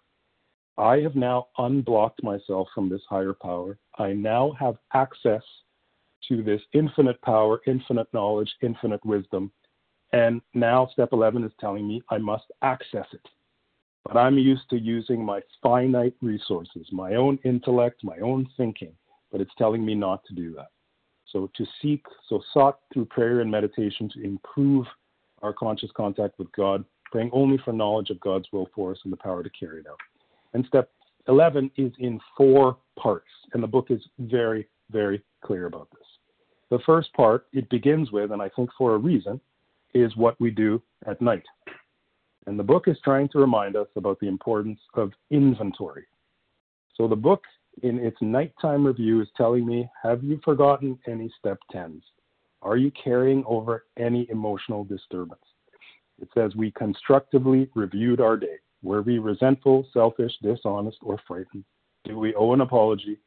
I have now unblocked myself from this higher power. I now have access to this infinite power, infinite knowledge, infinite wisdom and now step 11 is telling me I must access it. But I'm used to using my finite resources, my own intellect, my own thinking, but it's telling me not to do that. So to seek, so sought through prayer and meditation to improve our conscious contact with God, praying only for knowledge of God's will for us and the power to carry it out. And step 11 is in four parts, and the book is very, very clear about this. The first part, it begins with, and I think for a reason, is what we do at night. And the book is trying to remind us about the importance of inventory. So the book, in its nighttime review, is telling me Have you forgotten any step 10s? Are you carrying over any emotional disturbance? It says we constructively reviewed our day. Were we resentful, selfish, dishonest, or frightened? Do we owe an apology?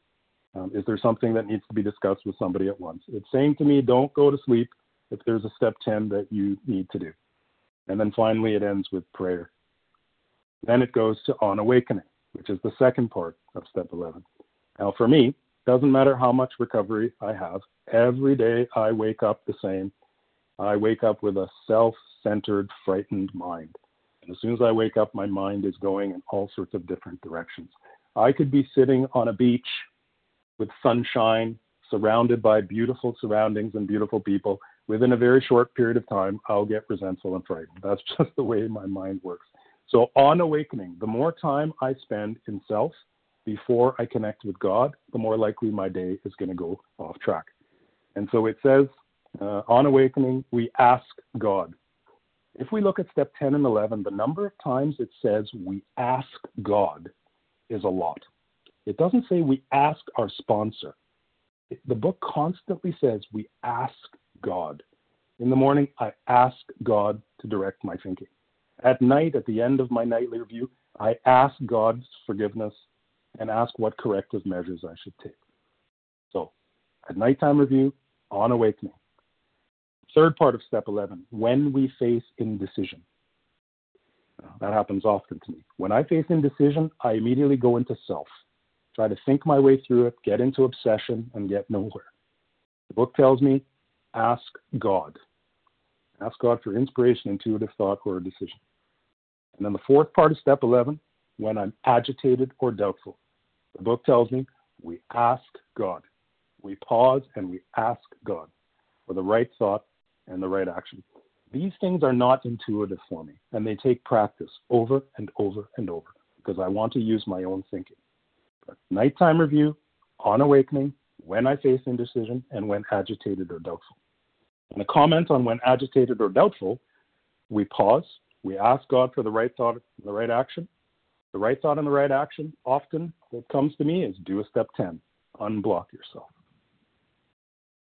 Um, is there something that needs to be discussed with somebody at once? It's saying to me, don't go to sleep if there's a step 10 that you need to do. And then finally, it ends with prayer. Then it goes to on awakening, which is the second part of step 11. Now, for me, doesn't matter how much recovery I have, every day I wake up the same. I wake up with a self centered, frightened mind. And as soon as I wake up, my mind is going in all sorts of different directions. I could be sitting on a beach with sunshine, surrounded by beautiful surroundings and beautiful people, within a very short period of time, I'll get resentful and frightened. That's just the way my mind works. So, on awakening, the more time I spend in self before I connect with God, the more likely my day is going to go off track. And so it says, uh, on awakening, we ask God. If we look at step 10 and 11, the number of times it says we ask God is a lot. It doesn't say we ask our sponsor. The book constantly says we ask God. In the morning, I ask God to direct my thinking. At night, at the end of my nightly review, I ask God's forgiveness and ask what corrective measures I should take. So, at nighttime review, on awakening. Third part of step 11, when we face indecision. That happens often to me. When I face indecision, I immediately go into self, try to think my way through it, get into obsession, and get nowhere. The book tells me ask God. Ask God for inspiration, intuitive thought, or a decision. And then the fourth part of step 11, when I'm agitated or doubtful. The book tells me we ask God. We pause and we ask God for the right thought and the right action. These things are not intuitive for me, and they take practice over and over and over because I want to use my own thinking. But nighttime review, on awakening, when I face indecision, and when agitated or doubtful. And a comment on when agitated or doubtful, we pause, we ask God for the right thought and the right action. The right thought and the right action, often what comes to me is do a step 10, unblock yourself.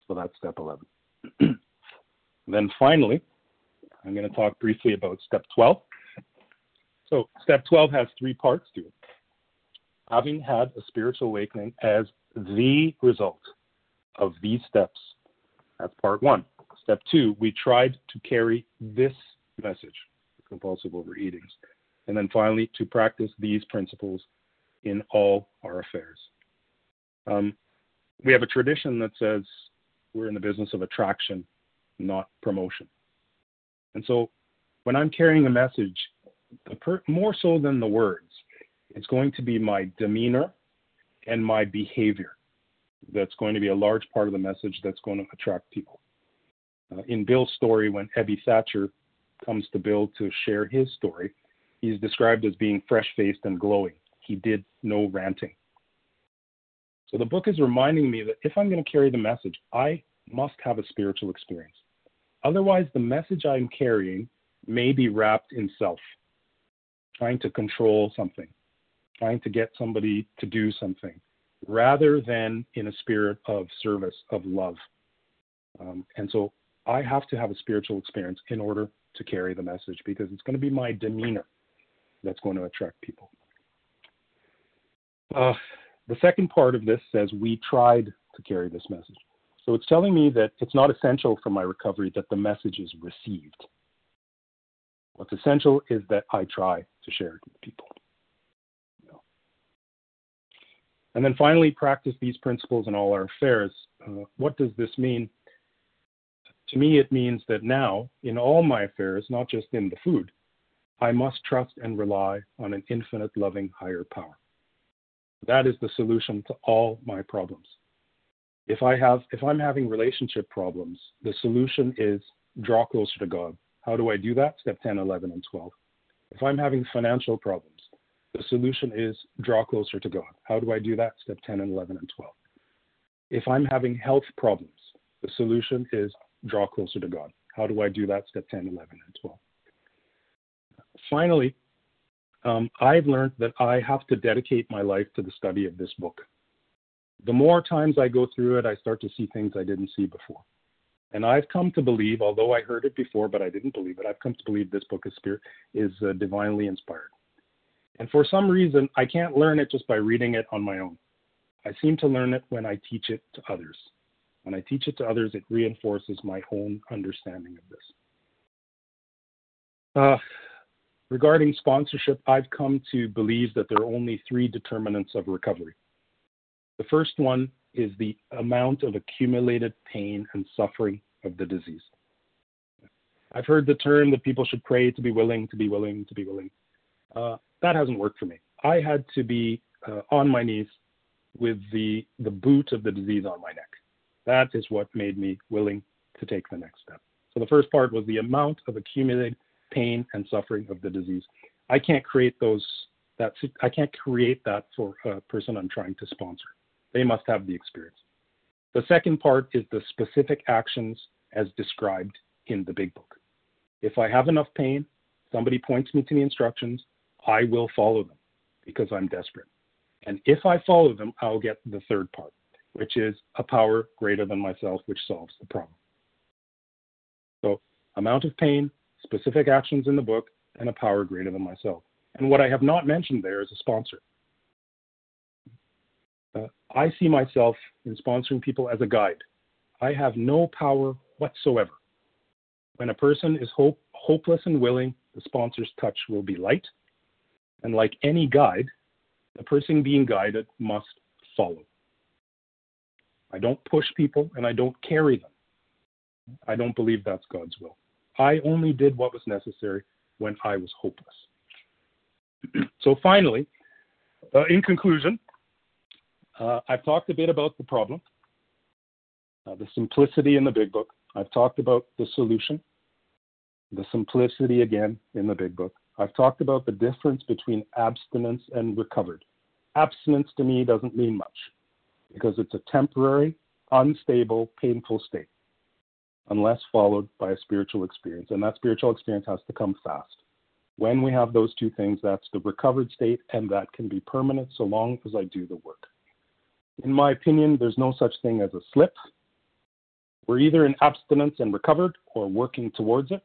So that's step 11. Then finally, I'm going to talk briefly about step 12. So step 12 has three parts to it. Having had a spiritual awakening as the result of these steps, that's part one. Step two, we tried to carry this message, compulsive overeatings. And then finally, to practice these principles in all our affairs. Um, we have a tradition that says we're in the business of attraction not promotion. And so when I'm carrying a message, per, more so than the words, it's going to be my demeanor and my behavior that's going to be a large part of the message that's going to attract people. Uh, in Bill's story, when Ebby Thacher comes to Bill to share his story, he's described as being fresh faced and glowing. He did no ranting. So the book is reminding me that if I'm going to carry the message, I must have a spiritual experience. Otherwise, the message I'm carrying may be wrapped in self, trying to control something, trying to get somebody to do something, rather than in a spirit of service, of love. Um, and so I have to have a spiritual experience in order to carry the message because it's going to be my demeanor that's going to attract people. Uh, the second part of this says we tried to carry this message. So it's telling me that it's not essential for my recovery that the message is received. What's essential is that I try to share it with people. And then finally, practice these principles in all our affairs. Uh, what does this mean? To me, it means that now, in all my affairs, not just in the food, I must trust and rely on an infinite, loving, higher power. That is the solution to all my problems. If I have, if I'm having relationship problems, the solution is draw closer to God. How do I do that? Step 10, 11, and 12. If I'm having financial problems, the solution is draw closer to God. How do I do that? Step 10 and 11 and 12. If I'm having health problems, the solution is draw closer to God. How do I do that? Step 10, 11, and 12. Finally, um, I've learned that I have to dedicate my life to the study of this book. The more times I go through it, I start to see things I didn't see before. And I've come to believe, although I heard it before, but I didn't believe it, I've come to believe this book is, spirit, is uh, divinely inspired. And for some reason, I can't learn it just by reading it on my own. I seem to learn it when I teach it to others. When I teach it to others, it reinforces my own understanding of this. Uh, regarding sponsorship, I've come to believe that there are only three determinants of recovery. The first one is the amount of accumulated pain and suffering of the disease. I've heard the term that people should pray to be willing, to be willing, to be willing. Uh, that hasn't worked for me. I had to be uh, on my knees with the the boot of the disease on my neck. That is what made me willing to take the next step. So the first part was the amount of accumulated pain and suffering of the disease. I can't create those. That I can't create that for a person I'm trying to sponsor. They must have the experience. The second part is the specific actions as described in the big book. If I have enough pain, somebody points me to the instructions, I will follow them because I'm desperate. And if I follow them, I'll get the third part, which is a power greater than myself, which solves the problem. So, amount of pain, specific actions in the book, and a power greater than myself. And what I have not mentioned there is a sponsor. Uh, I see myself in sponsoring people as a guide. I have no power whatsoever. When a person is hope, hopeless and willing, the sponsor's touch will be light and like any guide, the person being guided must follow. I don't push people and I don't carry them. I don't believe that's God's will. I only did what was necessary when I was hopeless. so, finally, uh, in conclusion, uh, I've talked a bit about the problem, uh, the simplicity in the big book. I've talked about the solution, the simplicity again in the big book. I've talked about the difference between abstinence and recovered. Abstinence to me doesn't mean much because it's a temporary, unstable, painful state unless followed by a spiritual experience. And that spiritual experience has to come fast. When we have those two things, that's the recovered state, and that can be permanent so long as I do the work. In my opinion, there's no such thing as a slip. We're either in abstinence and recovered or working towards it,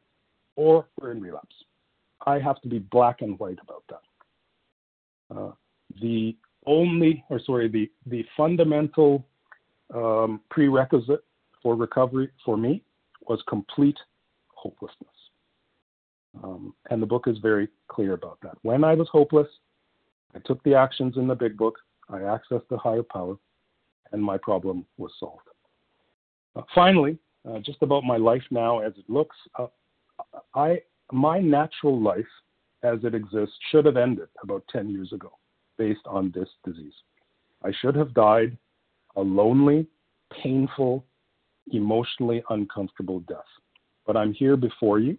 or we're in relapse. I have to be black and white about that. Uh, the only, or sorry, the, the fundamental um, prerequisite for recovery for me was complete hopelessness. Um, and the book is very clear about that. When I was hopeless, I took the actions in the big book, I accessed the higher power, and my problem was solved. Uh, finally, uh, just about my life now as it looks. Uh, I my natural life as it exists should have ended about 10 years ago based on this disease. I should have died a lonely, painful, emotionally uncomfortable death. But I'm here before you,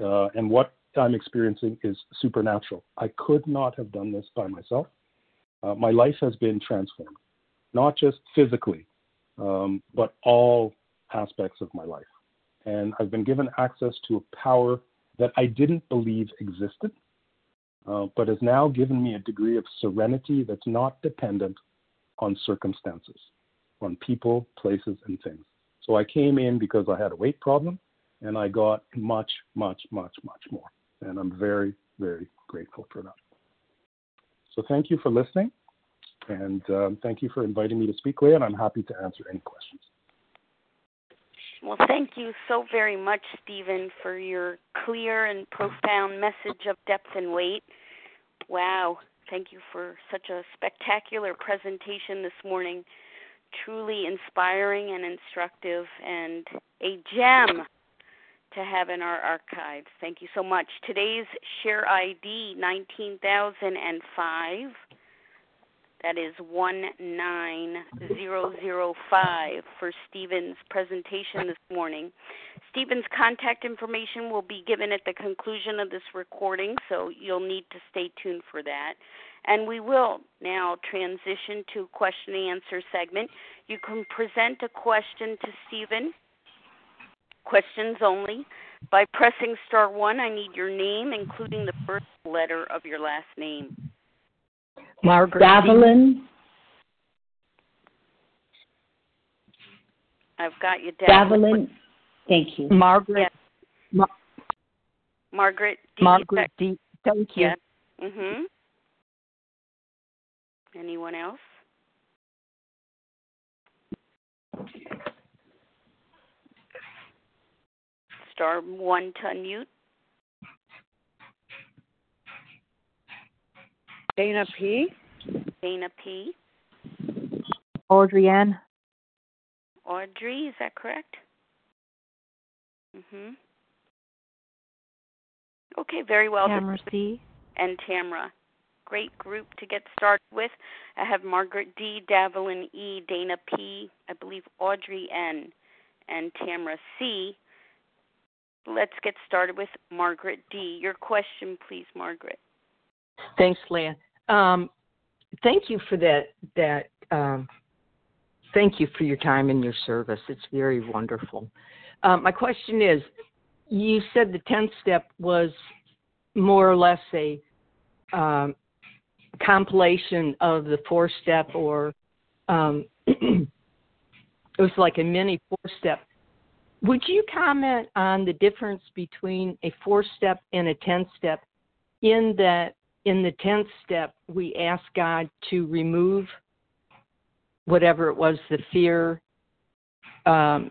uh, and what I'm experiencing is supernatural. I could not have done this by myself. Uh, my life has been transformed, not just physically, um, but all aspects of my life. And I've been given access to a power that I didn't believe existed, uh, but has now given me a degree of serenity that's not dependent on circumstances, on people, places, and things. So I came in because I had a weight problem, and I got much, much, much, much more. And I'm very, very grateful for that. So thank you for listening, and um, thank you for inviting me to speak, Leah, and I'm happy to answer any questions. Well, thank you so very much, Stephen, for your clear and profound message of depth and weight. Wow. Thank you for such a spectacular presentation this morning. Truly inspiring and instructive, and a gem to have in our archives. Thank you so much. Today's share ID 19005. That is 19005 for Stephen's presentation this morning. Stephen's contact information will be given at the conclusion of this recording, so you'll need to stay tuned for that. And we will now transition to question and answer segment. You can present a question to Stephen, questions only, by pressing star one. I need your name, including the first letter of your last name. Margaret Davelin. I've got you down. Davelin. Thank you. Margaret. Yes. Ma- Margaret D. Margaret D. Thank you. Yes. Mhm. Anyone else? Star one to unmute. Dana P. Dana P. Audrey N. Audrey, is that correct? Mhm. Okay, very well. Tamara C. And Tamara. Great group to get started with. I have Margaret D, Davelin E, Dana P, I believe Audrey N, and Tamara C. Let's get started with Margaret D. Your question, please, Margaret. Thanks, Leah. Um, thank you for that. That um, thank you for your time and your service. It's very wonderful. Um, my question is, you said the tenth step was more or less a um, compilation of the four step, or um, it was like a mini four step. Would you comment on the difference between a four step and a ten step in that in the 10th step, we ask God to remove whatever it was the fear. Um,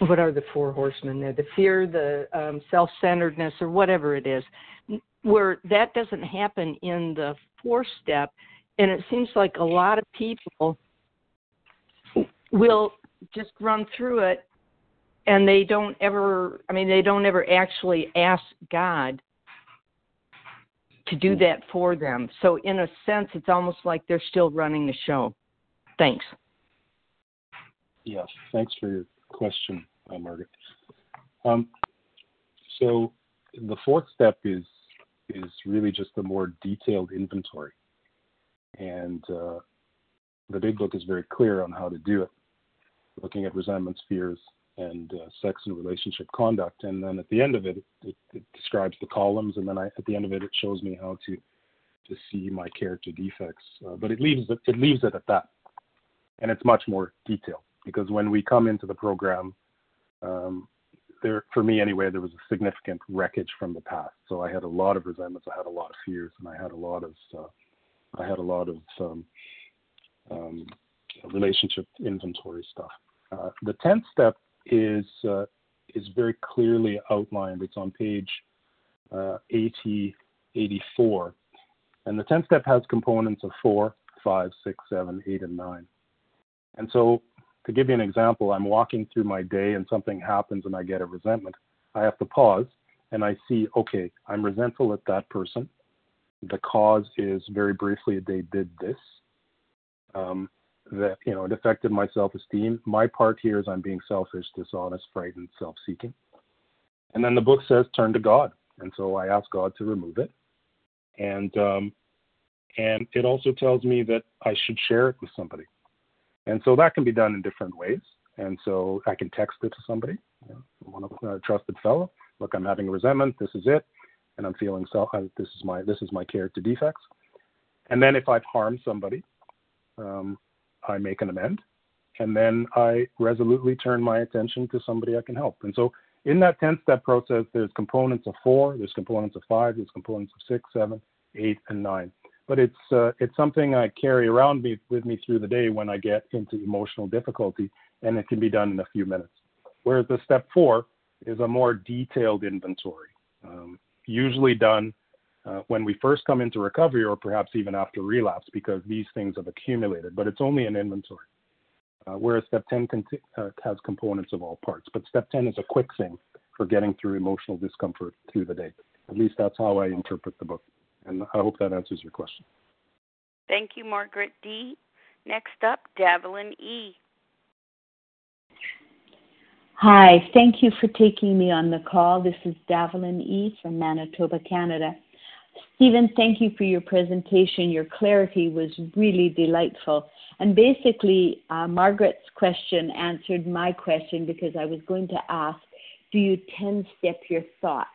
what are the four horsemen there? The fear, the um, self centeredness, or whatever it is, where that doesn't happen in the four step. And it seems like a lot of people will just run through it and they don't ever, I mean, they don't ever actually ask God to do that for them. So, in a sense, it's almost like they're still running the show. Thanks. Yes, thanks for your question, uh, Margaret. Um, so, the fourth step is is really just a more detailed inventory, and uh, the big book is very clear on how to do it, looking at resentments, fears, and uh, sex and relationship conduct. And then at the end of it, it, it describes the columns, and then I, at the end of it, it shows me how to to see my character defects. Uh, but it leaves it, it leaves it at that, and it's much more detailed because when we come into the program, um, there for me anyway, there was a significant wreckage from the past. So I had a lot of resentments, I had a lot of fears, and I had a lot of uh, I had a lot of um, um, relationship inventory stuff. Uh, the tenth step is uh, is very clearly outlined. It's on page uh, 80, 84. And the 10th step has components of 4, 5, 6, 7, 8, and 9. And so to give you an example, I'm walking through my day and something happens and I get a resentment. I have to pause and I see, okay, I'm resentful at that person. The cause is very briefly they did this. Um, that you know it affected my self-esteem. My part here is I'm being selfish, dishonest, frightened, self-seeking. And then the book says turn to God, and so I ask God to remove it. And um, and it also tells me that I should share it with somebody. And so that can be done in different ways. And so I can text it to somebody, you know, one of a trusted fellow. Look, I'm having resentment. This is it, and I'm feeling so. Uh, this is my this is my character defects. And then if I've harmed somebody, um, I make an amend, and then I resolutely turn my attention to somebody I can help. And so in that 10 step process, there's components of four, there's components of five, there's components of six, seven, eight, and nine. But it's uh, it's something I carry around me with me through the day when I get into emotional difficulty, and it can be done in a few minutes. Whereas the step four is a more detailed inventory, um, usually done uh, when we first come into recovery or perhaps even after relapse because these things have accumulated, but it's only an inventory. Uh, whereas step 10 conti- uh, has components of all parts. But step 10 is a quick thing for getting through emotional discomfort through the day. At least that's how I interpret the book. And I hope that answers your question. Thank you, Margaret D. Next up, Davelin E. Hi, thank you for taking me on the call. This is Davelin E. from Manitoba, Canada. Stephen, thank you for your presentation. Your clarity was really delightful. And basically, uh, Margaret's question answered my question because I was going to ask do you 10 step your thoughts?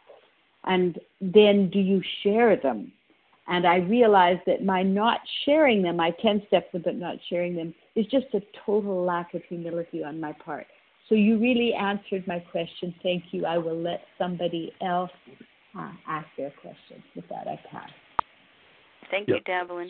And then do you share them? And I realized that my not sharing them, my 10 step but not sharing them, is just a total lack of humility on my part. So you really answered my question. Thank you. I will let somebody else uh, ask their questions. With that, I pass. Thank you, Davelin.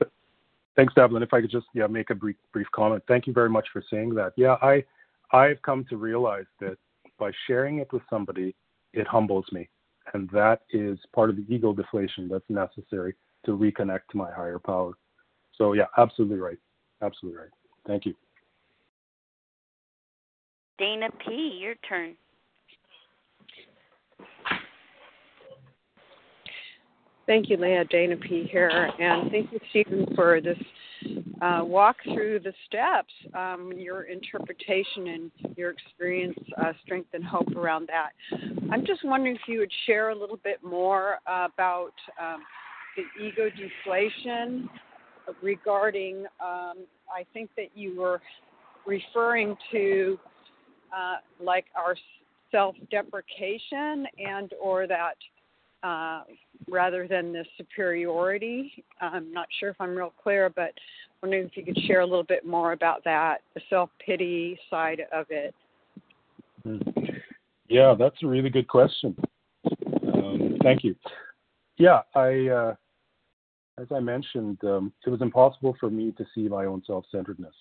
Thanks, Davelin. If I could just yeah make a brief brief comment. Thank you very much for saying that. Yeah, I I've come to realize that by sharing it with somebody, it humbles me, and that is part of the ego deflation that's necessary to reconnect to my higher power. So yeah, absolutely right. Absolutely right. Thank you. Dana P, your turn. Thank you, Leah. Dana P. here. And thank you, Stephen, for this uh, walk through the steps, um, your interpretation and your experience, uh, strength, and hope around that. I'm just wondering if you would share a little bit more about um, the ego deflation regarding, um, I think that you were referring to uh, like our self deprecation and or that uh, rather than the superiority. I'm not sure if I'm real clear, but wondering if you could share a little bit more about that, the self pity side of it. Hmm. Yeah, that's a really good question. Um, thank you. Yeah, I, uh, as I mentioned, um, it was impossible for me to see my own self centeredness.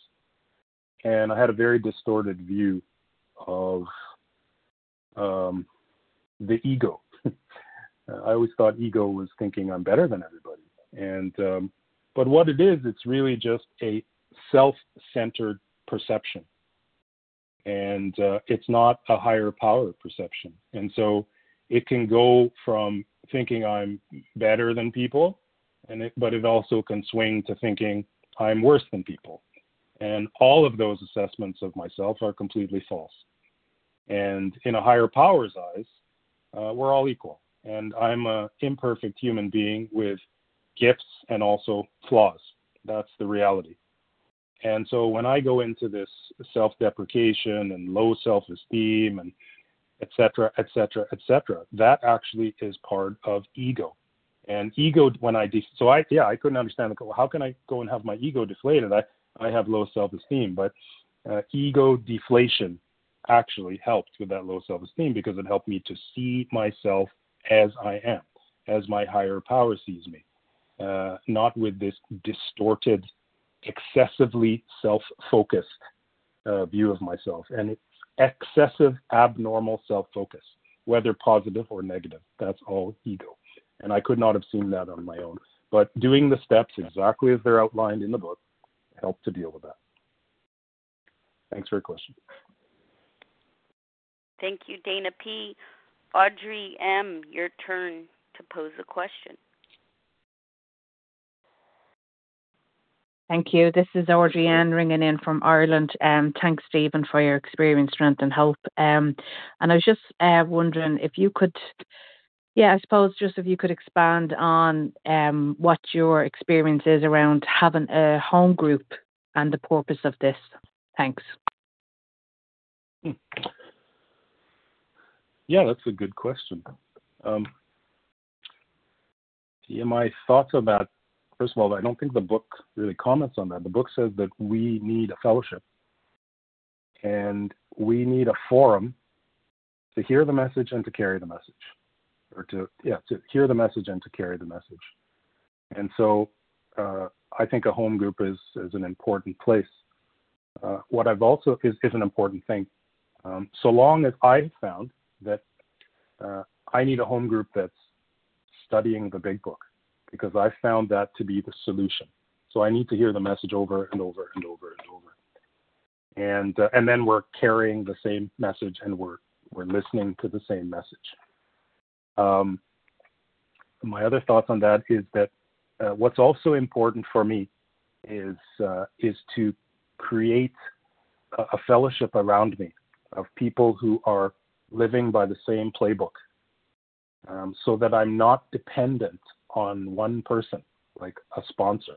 And I had a very distorted view of um, the ego I always thought ego was thinking I'm better than everybody, and um, but what it is, it's really just a self-centered perception, and uh, it's not a higher power perception, and so it can go from thinking I'm better than people, and it, but it also can swing to thinking I'm worse than people, and all of those assessments of myself are completely false. And in a higher power's eyes, uh, we're all equal and I'm an imperfect human being with gifts and also flaws. That's the reality. And so when I go into this self-deprecation and low self-esteem and et cetera, et cetera, et cetera, that actually is part of ego. And ego, when I de- so I yeah I couldn't understand how can I go and have my ego deflated? I I have low self-esteem, but uh, ego deflation actually helped with that low self-esteem because it helped me to see myself as I am, as my higher power sees me, uh, not with this distorted, excessively self focused uh, view of myself. And it's excessive, abnormal self focus, whether positive or negative. That's all ego. And I could not have seen that on my own. But doing the steps exactly as they're outlined in the book helped to deal with that. Thanks for your question. Thank you, Dana P. Audrey M., your turn to pose a question. Thank you. This is Audrey Ann ringing in from Ireland. Um, thanks, Stephen, for your experience, strength, and help. Um, and I was just uh, wondering if you could, yeah, I suppose just if you could expand on um, what your experience is around having a home group and the purpose of this. Thanks. Yeah, that's a good question. Um, yeah, my thoughts about first of all, I don't think the book really comments on that. The book says that we need a fellowship and we need a forum to hear the message and to carry the message, or to yeah, to hear the message and to carry the message. And so, uh, I think a home group is is an important place. Uh, what I've also is is an important thing. Um, so long as I've found that uh, I need a home group that's studying the big book because I found that to be the solution. So I need to hear the message over and over and over and over. And uh, and then we're carrying the same message and we're we're listening to the same message. Um, my other thoughts on that is that uh, what's also important for me is uh, is to create a, a fellowship around me of people who are living by the same playbook, um, so that I'm not dependent on one person, like a sponsor,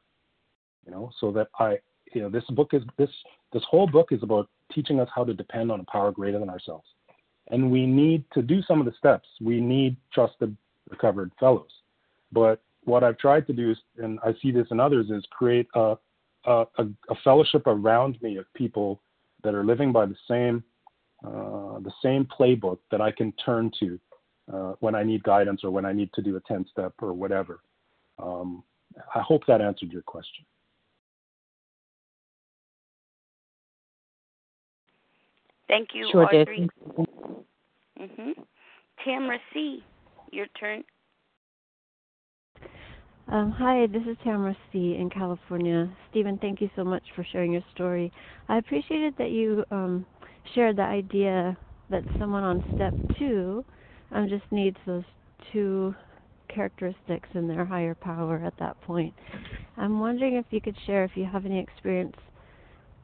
you know, so that I, you know, this book is this this whole book is about teaching us how to depend on a power greater than ourselves, and we need to do some of the steps. We need trusted, recovered fellows, but what I've tried to do is, and I see this in others, is create a a, a fellowship around me of people that are living by the same uh, the same playbook that I can turn to uh, when I need guidance or when I need to do a 10 step or whatever. Um, I hope that answered your question. Thank you, sure Audrey. Mm-hmm. Tamara C., your turn. Um, hi, this is Tamara C. in California. Stephen, thank you so much for sharing your story. I appreciated that you um, shared the idea that someone on step two um, just needs those two characteristics in their higher power at that point. I'm wondering if you could share if you have any experience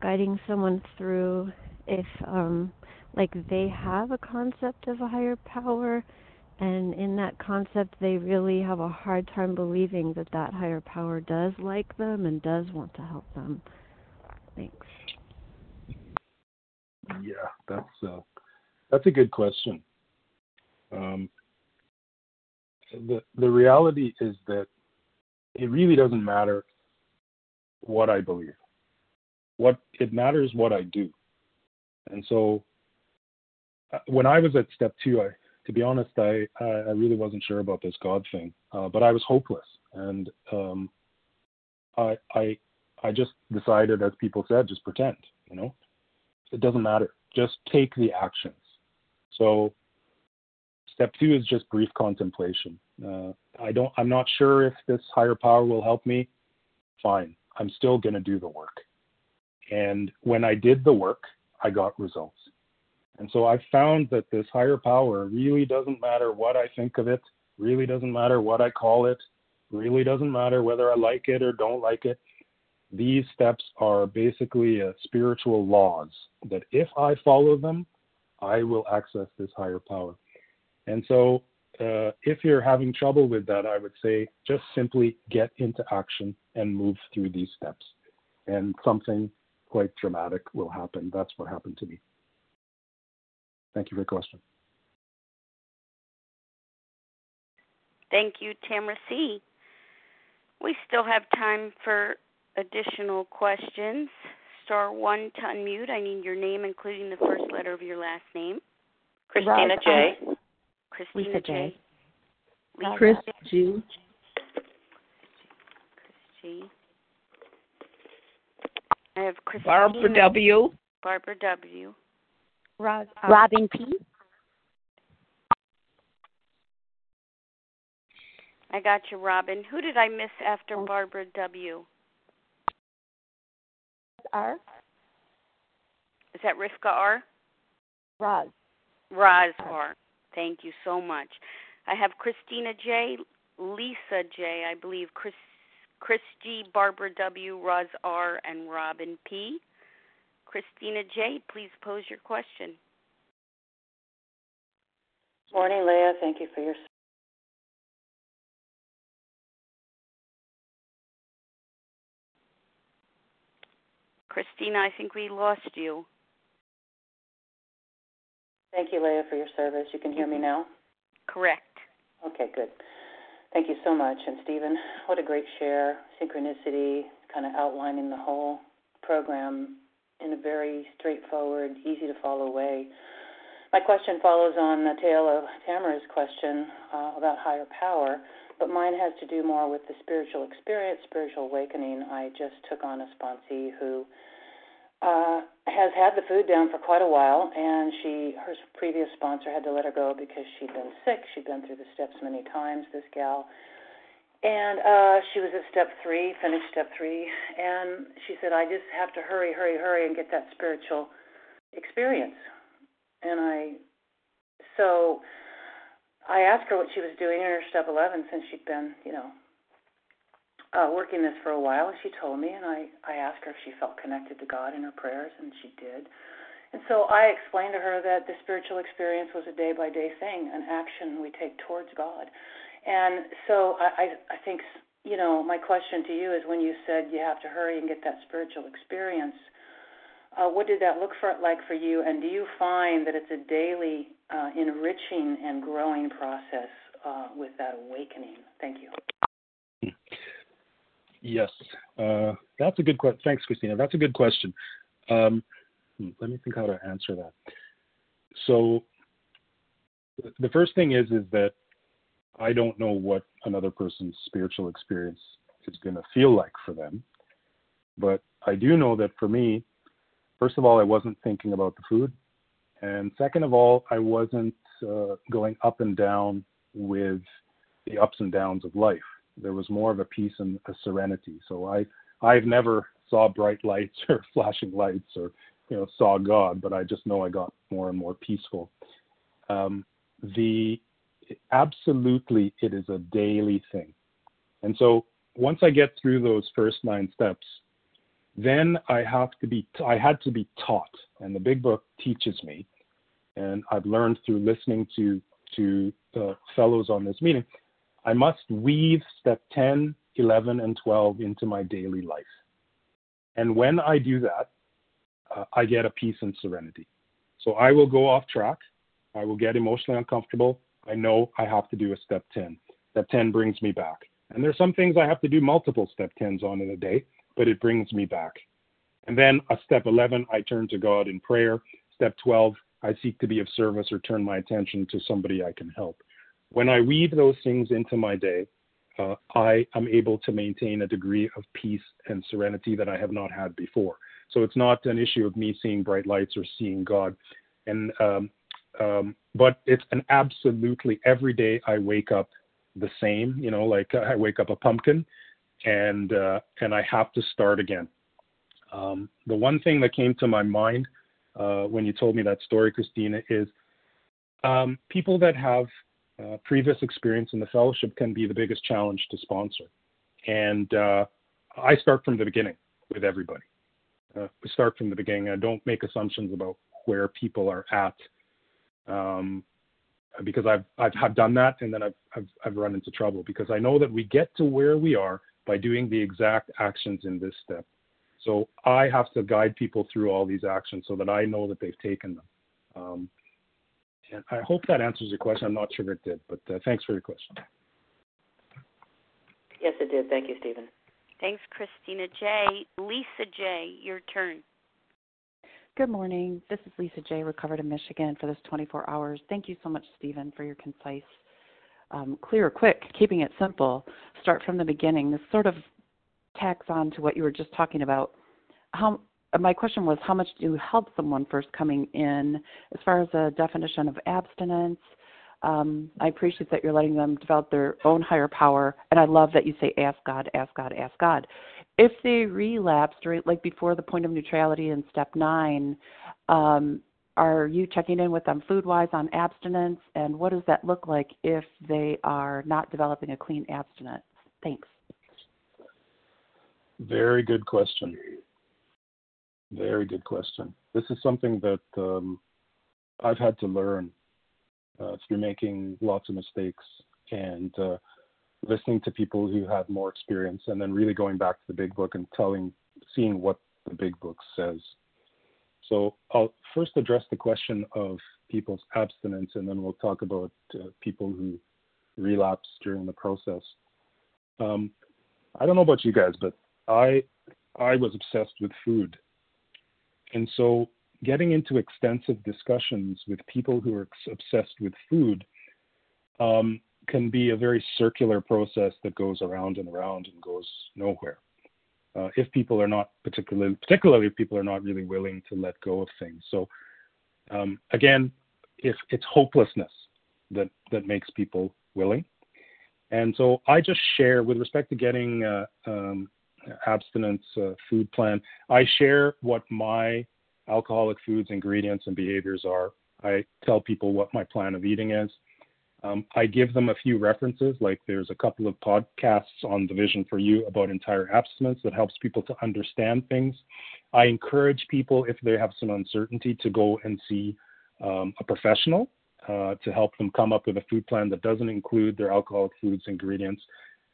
guiding someone through if um like they have a concept of a higher power and in that concept they really have a hard time believing that that higher power does like them and does want to help them. Thanks. Yeah, that's uh, that's a good question. Um, the the reality is that it really doesn't matter what I believe. What it matters what I do. And so uh, when I was at step two, I to be honest, I I really wasn't sure about this God thing, uh, but I was hopeless, and um, I I I just decided, as people said, just pretend. You know, it doesn't matter. Just take the actions. So Step two is just brief contemplation. Uh, I don't. I'm not sure if this higher power will help me. Fine. I'm still going to do the work. And when I did the work, I got results. And so I found that this higher power really doesn't matter what I think of it, really doesn't matter what I call it, really doesn't matter whether I like it or don't like it. These steps are basically uh, spiritual laws that if I follow them, I will access this higher power. And so, uh, if you're having trouble with that, I would say just simply get into action and move through these steps. And something quite dramatic will happen. That's what happened to me. Thank you for the question. Thank you, Tamara C. We still have time for additional questions. Star one to unmute. I need your name, including the first letter of your last name. Christina um, J. Christina Lisa J. Lisa Chris G. Chris G. I have Christina. Barbara W. Barbara W. Rob, um, Robin P. I got you, Robin. Who did I miss after oh. Barbara W? R. Is that Rivka R? Roz. Roz R. Thank you so much. I have Christina J, Lisa J, I believe Chris Chris G, Barbara W, Roz R, and Robin P. Christina J, please pose your question. Morning, Leah. Thank you for your Christina, I think we lost you. Thank you, Leah, for your service. You can hear me now? Correct. Okay, good. Thank you so much. And Stephen, what a great share. Synchronicity, kind of outlining the whole program in a very straightforward, easy to follow way. My question follows on the tail of Tamara's question uh, about higher power, but mine has to do more with the spiritual experience, spiritual awakening. I just took on a sponsee who uh, has had the food down for quite a while, and she her previous sponsor had to let her go because she'd been sick. She'd been through the steps many times. This gal, and uh, she was at step three, finished step three, and she said, "I just have to hurry, hurry, hurry, and get that spiritual experience." And I, so I asked her what she was doing in her step 11 since she'd been, you know, uh, working this for a while, and she told me, and I, I asked her if she felt connected to God in her prayers, and she did. And so I explained to her that the spiritual experience was a day by day thing, an action we take towards God. And so I, I, I think, you know, my question to you is when you said you have to hurry and get that spiritual experience, uh, what did that look for, like for you? And do you find that it's a daily uh, enriching and growing process uh, with that awakening? Thank you. Yes, uh, that's a good question. Thanks, Christina. That's a good question. Um, hmm, let me think how to answer that. So, the first thing is is that I don't know what another person's spiritual experience is going to feel like for them, but I do know that for me, first of all, I wasn't thinking about the food, and second of all, I wasn't uh, going up and down with the ups and downs of life there was more of a peace and a serenity. So I I've never saw bright lights or flashing lights or you know saw God, but I just know I got more and more peaceful. Um, the absolutely it is a daily thing, and so once I get through those first nine steps, then I have to be I had to be taught, and the Big Book teaches me, and I've learned through listening to to the fellows on this meeting I must weave step 10, 11, and 12 into my daily life. And when I do that, uh, I get a peace and serenity. So I will go off track. I will get emotionally uncomfortable. I know I have to do a step 10. Step 10 brings me back. And there's some things I have to do multiple step 10s on in a day, but it brings me back. And then step 11, I turn to God in prayer. Step 12, I seek to be of service or turn my attention to somebody I can help. When I weave those things into my day, uh, I am able to maintain a degree of peace and serenity that I have not had before. So it's not an issue of me seeing bright lights or seeing God. And um, um, but it's an absolutely every day I wake up the same. You know, like I wake up a pumpkin, and uh, and I have to start again. Um, the one thing that came to my mind uh, when you told me that story, Christina, is um, people that have uh, previous experience in the fellowship can be the biggest challenge to sponsor. And uh, I start from the beginning with everybody. Uh, we start from the beginning. I don't make assumptions about where people are at um, because I've, I've, I've done that and then I've, I've, I've run into trouble because I know that we get to where we are by doing the exact actions in this step. So I have to guide people through all these actions so that I know that they've taken them. Um, and I hope that answers your question. I'm not sure it did, but uh, thanks for your question. Yes, it did. Thank you, Stephen. Thanks, Christina J. Lisa J., your turn. Good morning. This is Lisa J., recovered in Michigan for this 24 hours. Thank you so much, Stephen, for your concise, um, clear, quick, keeping it simple. Start from the beginning. This sort of tacks on to what you were just talking about. How my question was how much do you help someone first coming in as far as a definition of abstinence Um, I appreciate that you're letting them develop their own higher power, and I love that you say, "Ask God, ask God, ask God." If they relapse during, like before the point of neutrality in step nine, um, are you checking in with them food wise on abstinence, and what does that look like if they are not developing a clean abstinence? Thanks. Very good question. Very good question. This is something that um, I've had to learn uh, through making lots of mistakes and uh, listening to people who have more experience, and then really going back to the big book and telling, seeing what the big book says. So I'll first address the question of people's abstinence, and then we'll talk about uh, people who relapse during the process. Um, I don't know about you guys, but I I was obsessed with food, and so getting into extensive discussions with people who are obsessed with food um, can be a very circular process that goes around and around and goes nowhere. Uh, if people are not particularly, particularly if people are not really willing to let go of things. So um, again, if it's hopelessness that that makes people willing, and so I just share with respect to getting uh, um, abstinence uh, food plan. I share what my alcoholic foods, ingredients, and behaviors are. I tell people what my plan of eating is. Um, I give them a few references, like there's a couple of podcasts on the Vision for You about entire abstinence that helps people to understand things. I encourage people, if they have some uncertainty, to go and see um, a professional uh, to help them come up with a food plan that doesn't include their alcoholic foods, ingredients,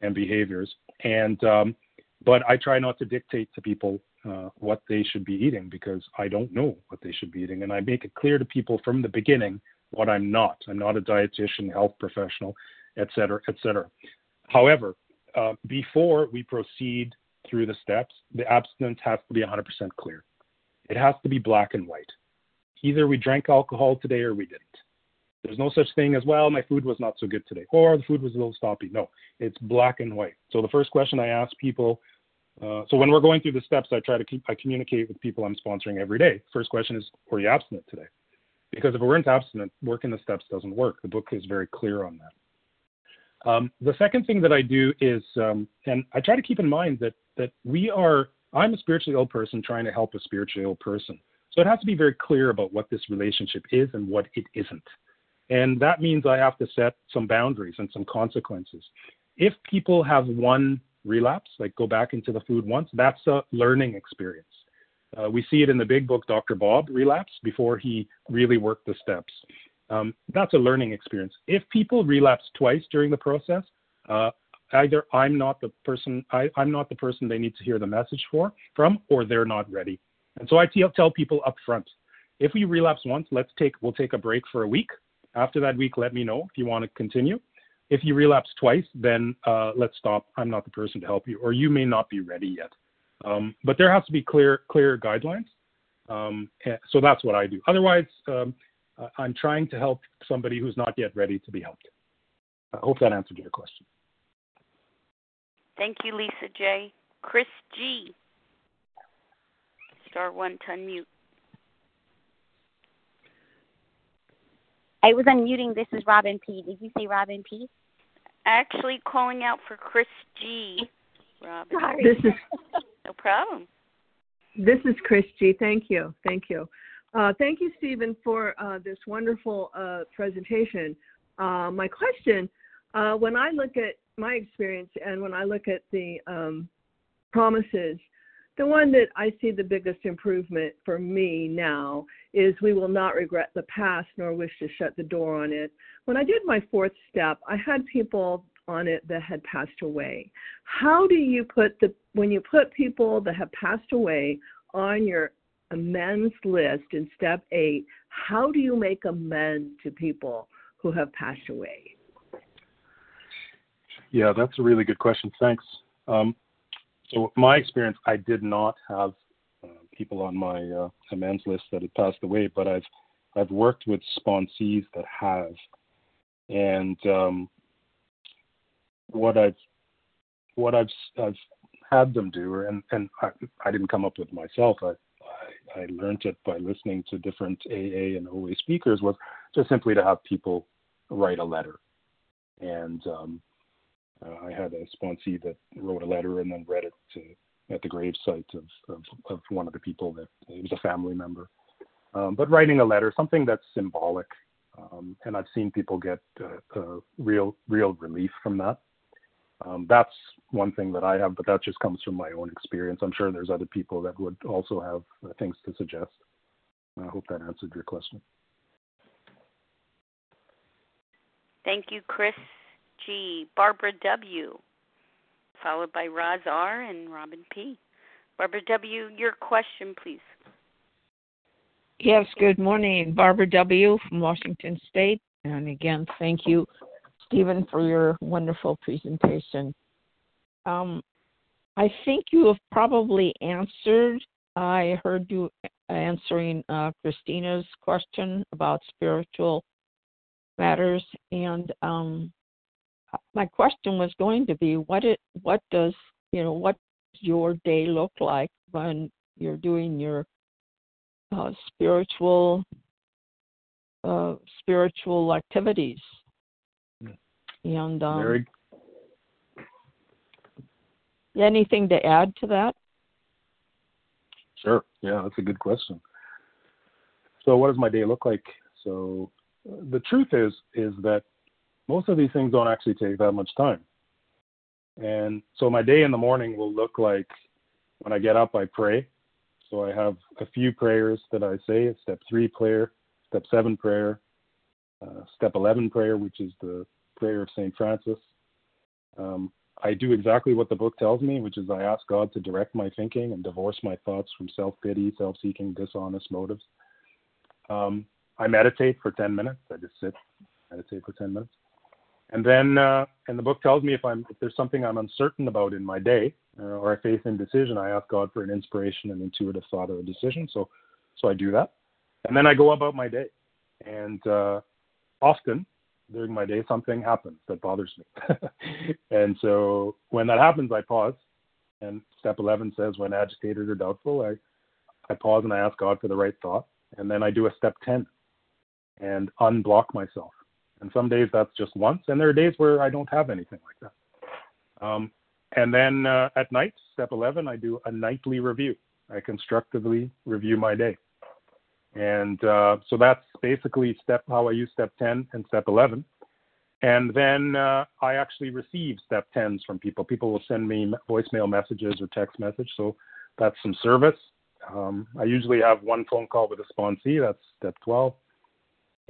and behaviors. And um, but I try not to dictate to people uh, what they should be eating because I don't know what they should be eating, and I make it clear to people from the beginning what I'm not. I'm not a dietitian, health professional, et cetera, et cetera. However, uh, before we proceed through the steps, the abstinence has to be 100% clear. It has to be black and white. Either we drank alcohol today or we didn't. There's no such thing as, well, my food was not so good today, or the food was a little stoppy. No, it's black and white. So the first question I ask people, uh, so when we're going through the steps, I try to keep, I communicate with people I'm sponsoring every day. First question is, were you abstinent today? Because if we weren't abstinent, working the steps doesn't work. The book is very clear on that. Um, the second thing that I do is, um, and I try to keep in mind that that we are. I'm a spiritually ill person trying to help a spiritually ill person. So it has to be very clear about what this relationship is and what it isn't. And that means I have to set some boundaries and some consequences. If people have one relapse, like go back into the food once, that's a learning experience. Uh, we see it in the big book, Dr. Bob relapse before he really worked the steps. Um, that's a learning experience. If people relapse twice during the process, uh, either I'm not the person I, am not the person they need to hear the message for from, or they're not ready. And so I tell people up front, if we relapse once, let's take we'll take a break for a week. After that week, let me know if you want to continue. If you relapse twice, then uh, let's stop. I'm not the person to help you, or you may not be ready yet. Um, but there has to be clear, clear guidelines. Um, so that's what I do. Otherwise, um, I'm trying to help somebody who's not yet ready to be helped. I hope that answered your question. Thank you, Lisa J. Chris G. Star one to unmute. I was unmuting. This is Robin P. Did you say Robin P? Actually, calling out for Chris G. Robin. Sorry. This is no problem. This is Chris G. Thank you. Thank you. Uh, thank you, Stephen, for uh, this wonderful uh, presentation. Uh, my question uh, when I look at my experience and when I look at the um, promises the one that I see the biggest improvement for me now is we will not regret the past nor wish to shut the door on it. When I did my fourth step, I had people on it that had passed away. How do you put the when you put people that have passed away on your amends list in step 8, how do you make amends to people who have passed away? Yeah, that's a really good question. Thanks. Um, so my experience, I did not have uh, people on my uh, amends list that had passed away, but I've I've worked with sponsees that have, and um, what I've what I've I've had them do, and and I, I didn't come up with myself. I, I I learned it by listening to different AA and OA speakers was just simply to have people write a letter. And um, I had a sponsee that wrote a letter and then read it to, at the gravesite of, of, of one of the people that it was a family member. Um, but writing a letter, something that's symbolic, um, and I've seen people get uh, uh, real real relief from that. Um, that's one thing that I have, but that just comes from my own experience. I'm sure there's other people that would also have uh, things to suggest. I hope that answered your question. Thank you, Chris G. Barbara W. Followed by Roz R. and Robin P. Barbara W., your question, please. Yes, good morning. Barbara W. from Washington State. And again, thank you, Stephen, for your wonderful presentation. Um, I think you have probably answered. I heard you answering uh, Christina's question about spiritual matters, and um, my question was going to be, what it, what does you know, what does your day look like when you're doing your uh, spiritual uh, spiritual activities. And um, Very... anything to add to that? Sure. Yeah, that's a good question. So, what does my day look like? So, uh, the truth is is that most of these things don't actually take that much time. And so, my day in the morning will look like when I get up, I pray. So I have a few prayers that I say step three prayer, step seven prayer, uh, step 11 prayer, which is the prayer of St. Francis. Um, I do exactly what the book tells me, which is I ask God to direct my thinking and divorce my thoughts from self pity, self seeking, dishonest motives. Um, I meditate for 10 minutes. I just sit, meditate for 10 minutes. And then, uh, and the book tells me if I'm if there's something I'm uncertain about in my day uh, or I face indecision, I ask God for an inspiration, an intuitive thought, or a decision. So, so I do that, and then I go about my day. And uh, often during my day, something happens that bothers me, and so when that happens, I pause. And step 11 says, when agitated or doubtful, I I pause and I ask God for the right thought, and then I do a step 10 and unblock myself and some days that's just once, and there are days where I don't have anything like that. Um, and then uh, at night, step 11, I do a nightly review. I constructively review my day. And uh, so that's basically step how I use step 10 and step 11. And then uh, I actually receive step 10s from people. People will send me voicemail messages or text message. So that's some service. Um, I usually have one phone call with a sponsee. That's step 12.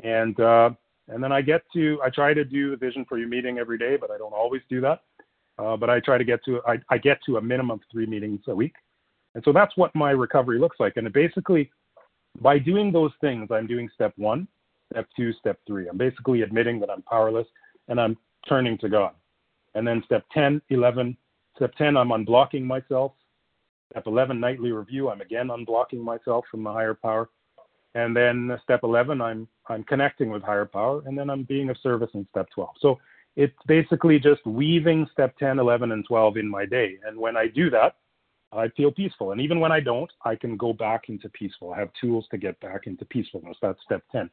And uh, and then I get to, I try to do the Vision for You meeting every day, but I don't always do that. Uh, but I try to get to, I, I get to a minimum of three meetings a week. And so that's what my recovery looks like. And it basically, by doing those things, I'm doing step one, step two, step three. I'm basically admitting that I'm powerless and I'm turning to God. And then step 10, 11, step 10, I'm unblocking myself. Step 11, nightly review, I'm again unblocking myself from the higher power. And then step 11, I'm I'm connecting with higher power, and then I'm being of service in step 12. So it's basically just weaving step 10, 11, and 12 in my day. And when I do that, I feel peaceful. And even when I don't, I can go back into peaceful. I have tools to get back into peacefulness. That's step 10.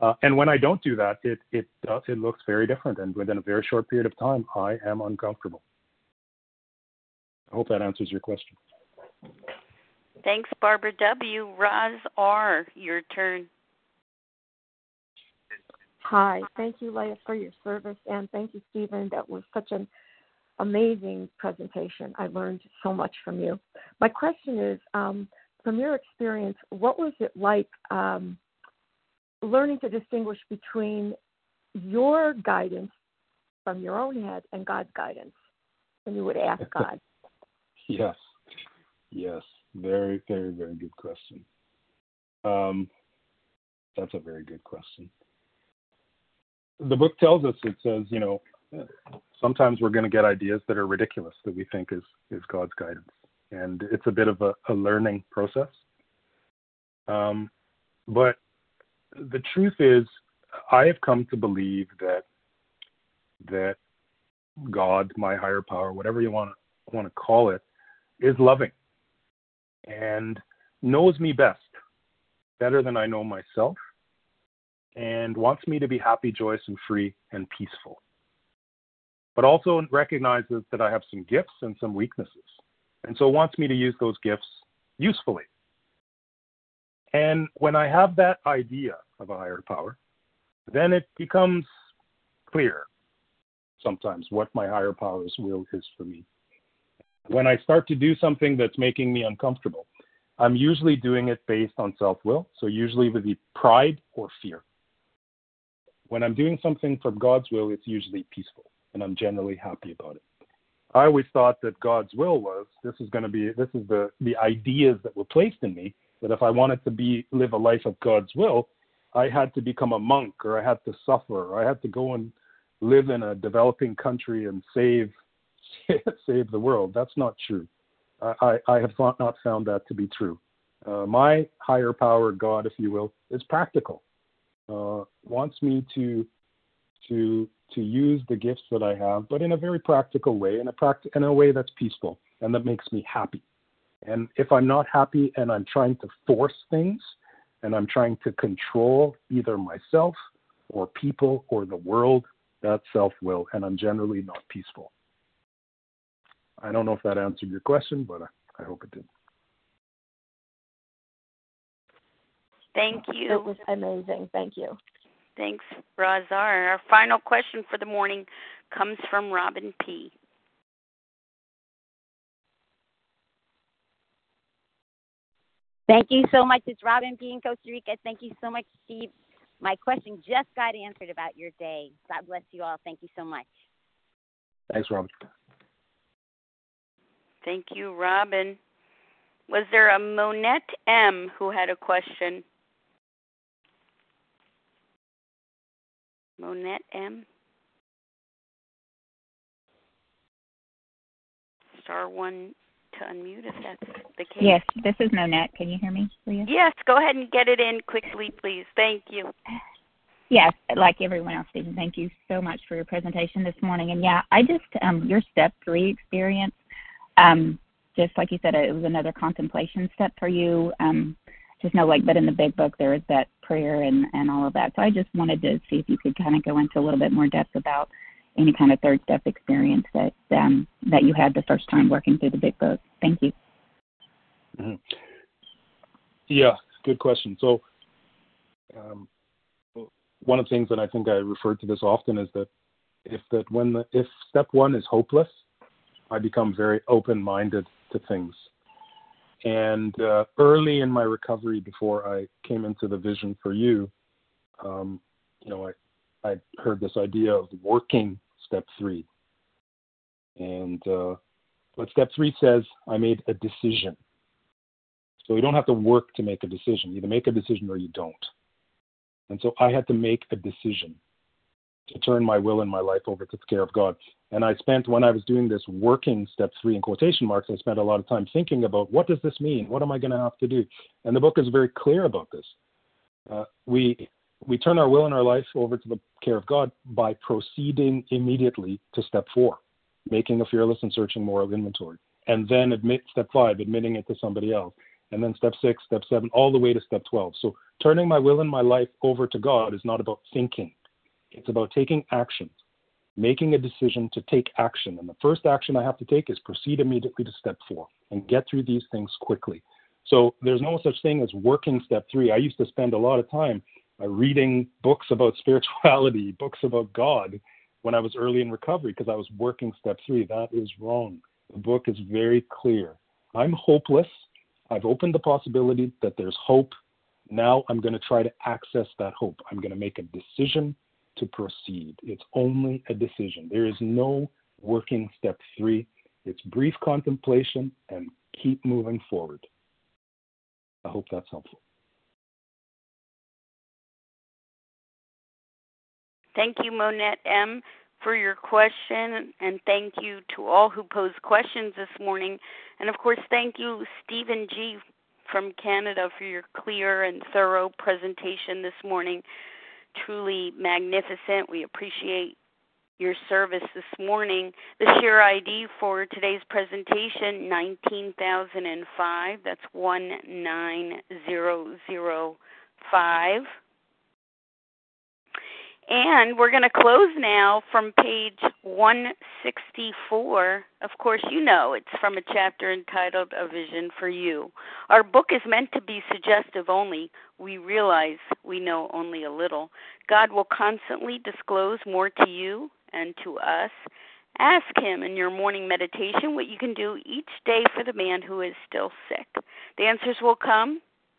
Uh, and when I don't do that, it it uh, it looks very different. And within a very short period of time, I am uncomfortable. I hope that answers your question. Thanks, Barbara W. Roz R., your turn. Hi. Thank you, Leah, for your service, and thank you, Stephen. That was such an amazing presentation. I learned so much from you. My question is um, from your experience, what was it like um, learning to distinguish between your guidance from your own head and God's guidance when you would ask God? yes. Yes. Very, very, very good question. Um, that's a very good question. The book tells us it says, you know, sometimes we're going to get ideas that are ridiculous that we think is is God's guidance, and it's a bit of a, a learning process. Um, but the truth is, I have come to believe that that God, my higher power, whatever you want want to call it, is loving and knows me best, better than I know myself, and wants me to be happy, joyous, and free and peaceful. But also recognizes that I have some gifts and some weaknesses, and so wants me to use those gifts usefully. And when I have that idea of a higher power, then it becomes clear sometimes what my higher power's will is for me. When I start to do something that's making me uncomfortable, I'm usually doing it based on self will, so usually with the pride or fear. When I'm doing something from God's will, it's usually peaceful, and I'm generally happy about it. I always thought that God's will was this is going to be this is the the ideas that were placed in me that if I wanted to be live a life of God's will, I had to become a monk or I had to suffer or I had to go and live in a developing country and save save the world. That's not true. I, I have not found that to be true. Uh, my higher power, God, if you will, is practical. Uh, wants me to to to use the gifts that I have, but in a very practical way, in a practi- in a way that's peaceful and that makes me happy. And if I'm not happy and I'm trying to force things and I'm trying to control either myself or people or the world, that's self will, and I'm generally not peaceful. I don't know if that answered your question, but I, I hope it did. Thank you. It was amazing. Thank you. Thanks, Roz R. Our final question for the morning comes from Robin P. Thank you so much. It's Robin P. in Costa Rica. Thank you so much, Steve. My question just got answered about your day. God bless you all. Thank you so much. Thanks, Robin. Thank you, Robin. Was there a Monette M who had a question? Monette M? Star one to unmute if that's the case. Yes, this is Monette. Can you hear me, Leah? Yes, go ahead and get it in quickly, please. Thank you. Yes, like everyone else, Stephen, thank you so much for your presentation this morning. And yeah, I just, um, your step three experience, um, just like you said, it was another contemplation step for you. Um, just know, like, but in the big book, there is that prayer and, and all of that. So I just wanted to see if you could kind of go into a little bit more depth about any kind of third step experience that um, that you had the first time working through the big book. Thank you. Mm-hmm. Yeah, good question. So, um, one of the things that I think I referred to this often is that if that when the, if step one is hopeless, I become very open-minded to things. And uh, early in my recovery, before I came into the vision for you, um, you know, I I heard this idea of working step three, and uh, what step three says, I made a decision. So you don't have to work to make a decision. You either make a decision or you don't. And so I had to make a decision to turn my will and my life over to the care of God. And I spent, when I was doing this working step three in quotation marks, I spent a lot of time thinking about what does this mean? What am I going to have to do? And the book is very clear about this. Uh, we we turn our will and our life over to the care of God by proceeding immediately to step four, making a fearless and searching moral inventory, and then admit step five, admitting it to somebody else, and then step six, step seven, all the way to step 12. So turning my will and my life over to God is not about thinking. It's about taking action, making a decision to take action. And the first action I have to take is proceed immediately to step four and get through these things quickly. So there's no such thing as working step three. I used to spend a lot of time uh, reading books about spirituality, books about God when I was early in recovery because I was working step three. That is wrong. The book is very clear. I'm hopeless. I've opened the possibility that there's hope. Now I'm going to try to access that hope. I'm going to make a decision to proceed. It's only a decision. There is no working step three. It's brief contemplation and keep moving forward. I hope that's helpful. Thank you, Monette M., for your question, and thank you to all who posed questions this morning. And of course, thank you, Stephen G. from Canada, for your clear and thorough presentation this morning. Truly magnificent. We appreciate your service this morning. The share ID for today's presentation 19005. That's 19005. And we're going to close now from page 164. Of course, you know it's from a chapter entitled A Vision for You. Our book is meant to be suggestive only. We realize we know only a little. God will constantly disclose more to you and to us. Ask Him in your morning meditation what you can do each day for the man who is still sick. The answers will come